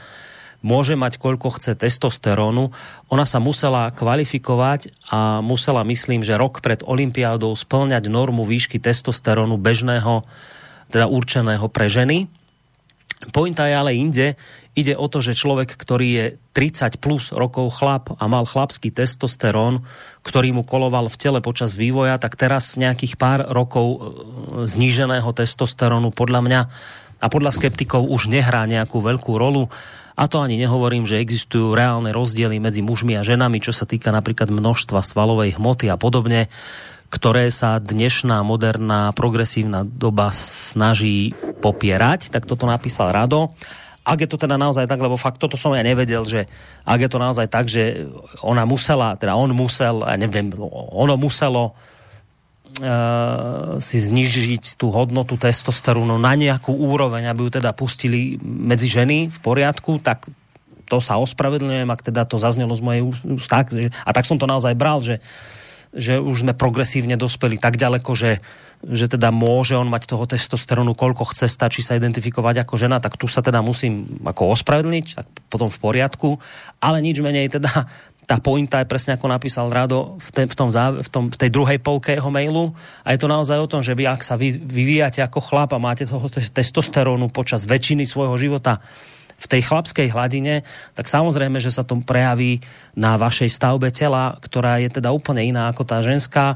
môže mať koľko chce testosterónu. Ona sa musela kvalifikovať a musela, myslím, že rok pred Olympiádou splňať normu výšky testosterónu bežného, teda určeného pre ženy. Pointa je ale inde. Ide o to, že človek, ktorý je 30 plus rokov chlap a mal chlapský testosterón, ktorý mu koloval v tele počas vývoja, tak teraz nejakých pár rokov e, zníženého testosterónu podľa mňa a podľa skeptikov už nehrá nejakú veľkú rolu a to ani nehovorím, že existujú reálne rozdiely medzi mužmi a ženami, čo sa týka napríklad množstva svalovej hmoty a podobne, ktoré sa dnešná moderná progresívna doba snaží popierať. Tak toto napísal Rado. Ak je to teda naozaj tak, lebo fakt toto som ja nevedel, že ak je to naozaj tak, že ona musela, teda on musel, ja neviem, ono muselo si znižiť tú hodnotu testosterónu na nejakú úroveň, aby ju teda pustili medzi ženy v poriadku, tak to sa ospravedlňujem, ak teda to zaznelo z mojej úst. A tak som to naozaj bral, že, že už sme progresívne dospeli tak ďaleko, že, že teda môže on mať toho testosterónu, koľko chce, stačí sa identifikovať ako žena, tak tu sa teda musím ako ospravedlniť, tak potom v poriadku, ale nič menej teda tá pointa je presne ako napísal Rado v, te, v, tom, v, tom, v tej druhej polke jeho mailu. A je to naozaj o tom, že vy ak sa vy, vyvíjate ako chlap a máte toho testosterónu počas väčšiny svojho života v tej chlapskej hladine, tak samozrejme, že sa to prejaví na vašej stavbe tela, ktorá je teda úplne iná ako tá ženská.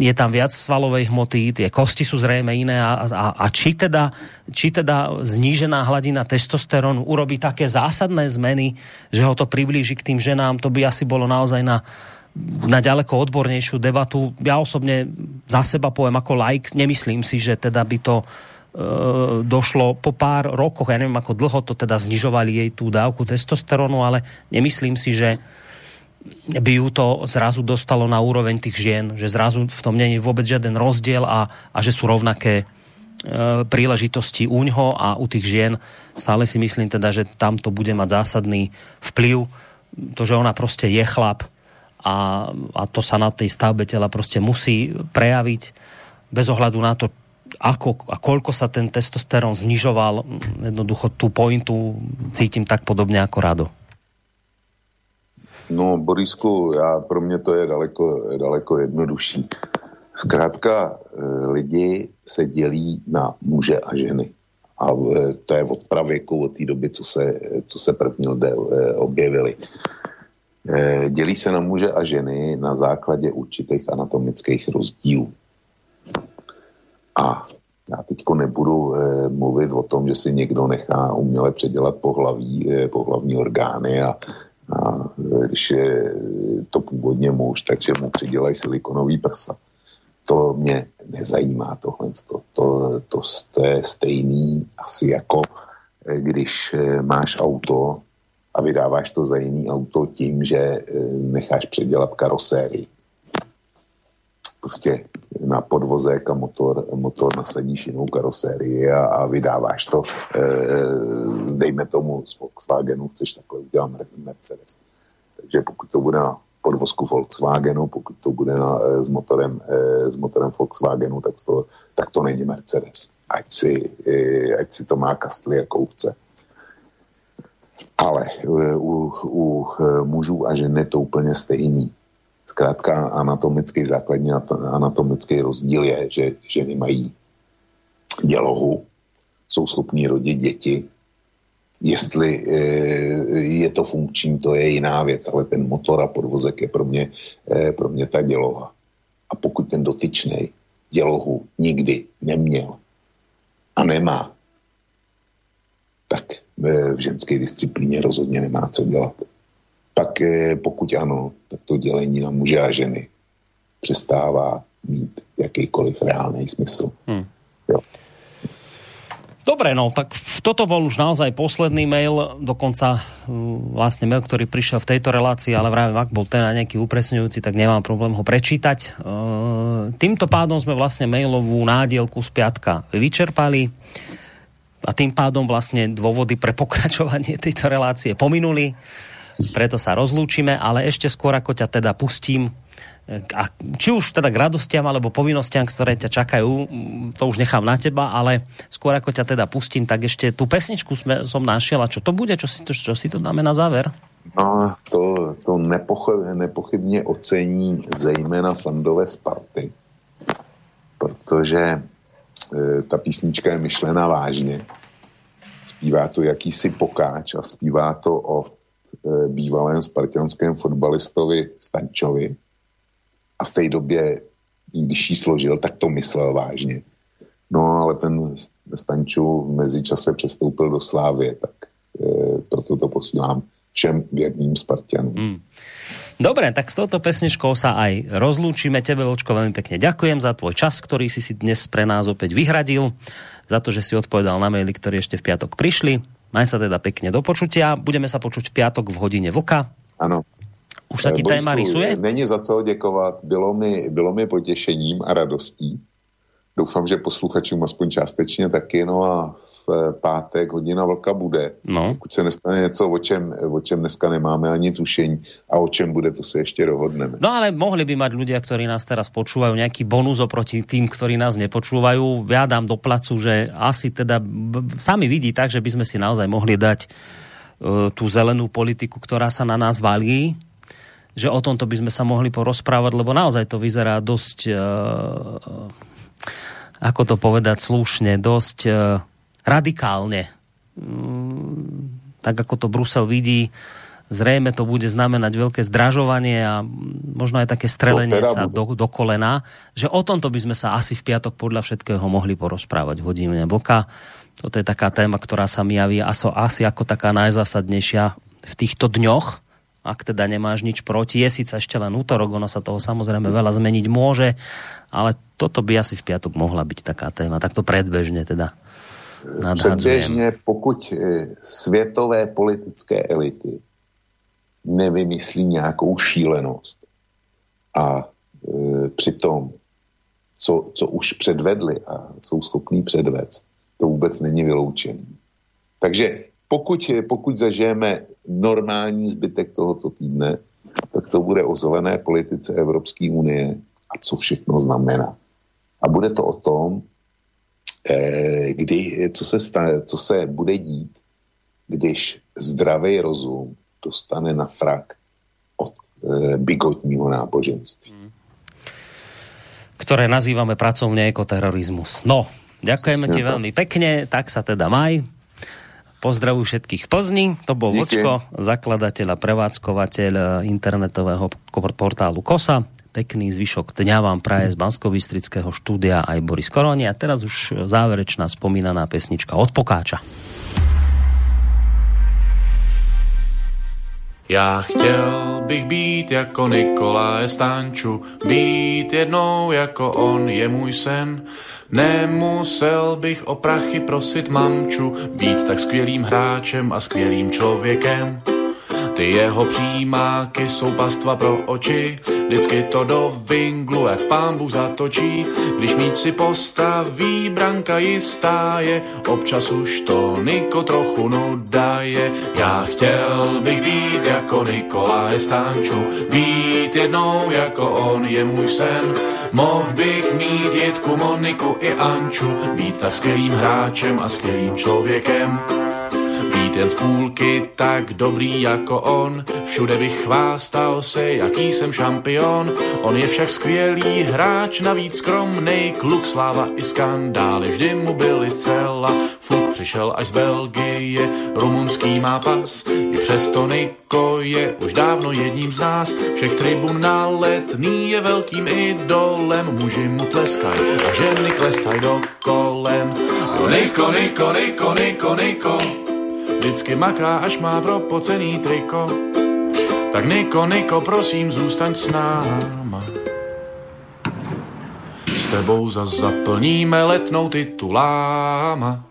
Je tam viac svalovej hmoty, tie kosti sú zrejme iné a, a, a či, teda, či teda znížená hladina testosterónu urobí také zásadné zmeny, že ho to priblíži k tým ženám, to by asi bolo naozaj na na ďaleko odbornejšiu debatu. Ja osobne za seba poviem ako like, nemyslím si, že teda by to došlo po pár rokoch, ja neviem ako dlho to teda znižovali jej tú dávku testosterónu, ale nemyslím si, že by ju to zrazu dostalo na úroveň tých žien, že zrazu v tom není vôbec žiaden rozdiel a, a že sú rovnaké e, príležitosti u ňoho a u tých žien. Stále si myslím teda, že tam to bude mať zásadný vplyv. To, že ona proste je chlap a, a to sa na tej stavbe tela proste musí prejaviť bez ohľadu na to, ako a koľko sa ten testosterón znižoval, jednoducho tú pointu cítim tak podobně jako Rado. No, Borisku, já, pro mě to je daleko, daleko jednodušší. Zkrátka, e, lidi se dělí na muže a ženy. A e, to je od pravěku, od té doby, co se, co se první lidé e, objevili. Dělí se na muže a ženy na základě určitých anatomických rozdílů. A já teďko nebudu e, mluvit o tom, že si někdo nechá uměle předělat pohlaví, e, pohlavní orgány a, a když je to původně muž, takže mu přidělají silikonový prsa. To mě nezajímá tohle. To, to, to, to je stejný asi jako e, když e, máš auto a vydáváš to za jiný auto tím, že necháš předělat karosérii prostě na podvozek a motor, motor nasadíš jinou karosérii a, a vydáváš to, e, dejme tomu z Volkswagenu, chceš takhle udělat Mercedes. Takže pokud to bude na podvozku Volkswagenu, pokud to bude na, e, s, motorem, e, s motorem Volkswagenu, tak to, tak to není Mercedes. Ať si, e, ať si to má kastly jako chce. Ale e, u, u mužů a žen je to úplně stejný Zkrátka anatomický, základní anatomický rozdíl je, že ženy mají dělohu, jsou schopní rodit děti. Jestli e, je to funkční, to je jiná věc, ale ten motor a podvozek je pro mě, e, pro mě ta děloha. A pokud ten dotyčný dělohu nikdy neměl a nemá, tak v ženské disciplíně rozhodně nemá co dělat pak pokud ano, tak to dělení na muže a ženy přestává mít jakýkoliv reálný smysl. Hmm. Jo. Dobre, no tak toto bol už naozaj posledný mail, dokonca mm, vlastne mail, ktorý prišiel v tejto relácii, ale vravím, ak bol ten nejaký upresňujúci, tak nemám problém ho prečítať. E, týmto pádom sme vlastne mailovú nádielku z piatka vyčerpali a tým pádom vlastne dôvody pre pokračovanie tejto relácie pominuli. Preto sa rozlúčime, ale ešte skôr ako ťa teda pustím a či už teda k radostiam alebo povinnostiam, ktoré ťa čakajú, to už nechám na teba, ale skôr ako ťa teda pustím, tak ešte tú pesničku sme, som našiel a čo to bude? Čo si to, čo si to dáme na záver? No, to, to nepochybně, nepochybně ocení zejména fandové Sparty, protože e, ta písnička je myšlená vážně. Zpívá to jakýsi pokáč a zpívá to o bývalém spartianském fotbalistovi Stančovi, a v té době, když ji složil, tak to myslel vážně. No ale ten Stanču v mezičase přestoupil do Slávy, tak e, proto to posílám všem věrným Spartianům. Mm. Dobre, tak s touto pesničkou sa aj rozlúčime. Tebe, Vočko, veľmi pekne ďakujem za tvoj čas, ktorý si si dnes pre nás opäť vyhradil, za to, že si odpovedal na maily, ktoré ešte v piatok prišli. Maj sa teda pekne do počutia. Budeme sa počuť v piatok v hodine vlka. Áno. Už sa ti Borisku, téma rysuje? Není za co děkovat. Bylo mi, bylo mi potěšením a radostí. Doufám, že posluchačům aspoň částečně taky. No a v pátek hodina vlka bude. No. Pokud se nestane něco, o čem, o čem dneska nemáme ani tušení a o čem bude, to se ještě dohodneme. No ale mohli by mať ľudia, ktorí nás teraz počúvajú, nejaký bonus oproti tým, ktorí nás nepočúvajú. Ja dám do placu, že asi teda sami vidí tak, že by sme si naozaj mohli dať uh, tú zelenú politiku, ktorá sa na nás valí že o tomto by sme sa mohli porozprávať, lebo naozaj to vyzerá dosť, uh, ako to povedať slušne, dosť uh, radikálne. Um, tak ako to Brusel vidí, zrejme to bude znamenať veľké zdražovanie a možno aj také strelenie teda sa do, do kolena, že o tomto by sme sa asi v piatok podľa všetkého mohli porozprávať v hodine Boka. Toto je taká téma, ktorá sa mi javí asi ako taká najzásadnejšia v týchto dňoch, ak teda nemáš nič proti. Je síce ešte len útorok, ono sa toho samozrejme veľa zmeniť môže, ale toto by asi v piatok mohla byť taká téma, takto predbežne teda. Předběžně, pokud e, světové politické elity nevymyslí nějakou šílenost a e, přitom, co, co už předvedli a jsou schopní předvést, to vůbec není vyloučené. Takže pokud, pokud zažijeme normální zbytek tohoto týdne, tak to bude o zelené politice Evropské unie a co všechno znamená. A bude to o tom, eh, kdy, co, se stane, co se bude dít, když zdravý rozum dostane na frak od e, bigotního náboženství. Ktoré nazývame pracovne ekoterorizmus. No, ďakujeme ti veľmi pekne, tak sa teda maj. Pozdravujem všetkých Plzni. To bol Díky. Vočko, zakladateľ a prevádzkovateľ eh, internetového portálu KOSA. Pekný zvyšok dňa vám praje z bansko štúdia aj Boris Koroni. A teraz už záverečná spomínaná pesnička od Pokáča. Já chtěl bych být jako Nikolaj Stanču, být jednou jako on je můj sen. Nemusel bych o prachy prosit mamču, být tak skvělým hráčem a skvělým člověkem. Ty jeho přímáky jsou pastva pro oči, vždycky to do vinglu, jak pán Bůh zatočí. Když míč si postaví, branka jistá je, občas už to Niko trochu nuda je. Já chtěl bych být jako Nikolaj Stanču, být jednou jako on je můj sen. Mohl bych mít Jitku, Moniku i Anču, být tak skvělým hráčem a skvělým člověkem jen z půlky tak dobrý jako on. Všude bych chvástal se, jaký jsem šampion. On je však skvělý hráč, navíc skromnej kluk, sláva i skandály vždy mu byly zcela. Fuk přišel až z Belgie, rumunský má pas, i přesto Niko je už dávno jedním z nás. Všech tribun na letný je velkým idolem, muži mu tleskaj a ženy klesaj do kolem. Jo, Niko, Niko, Niko, Niko, Niko, Vždycky maká, až má propocený triko. Tak Niko, Niko, prosím, zůstaň s náma. S tebou za zaplníme letnou tituláma.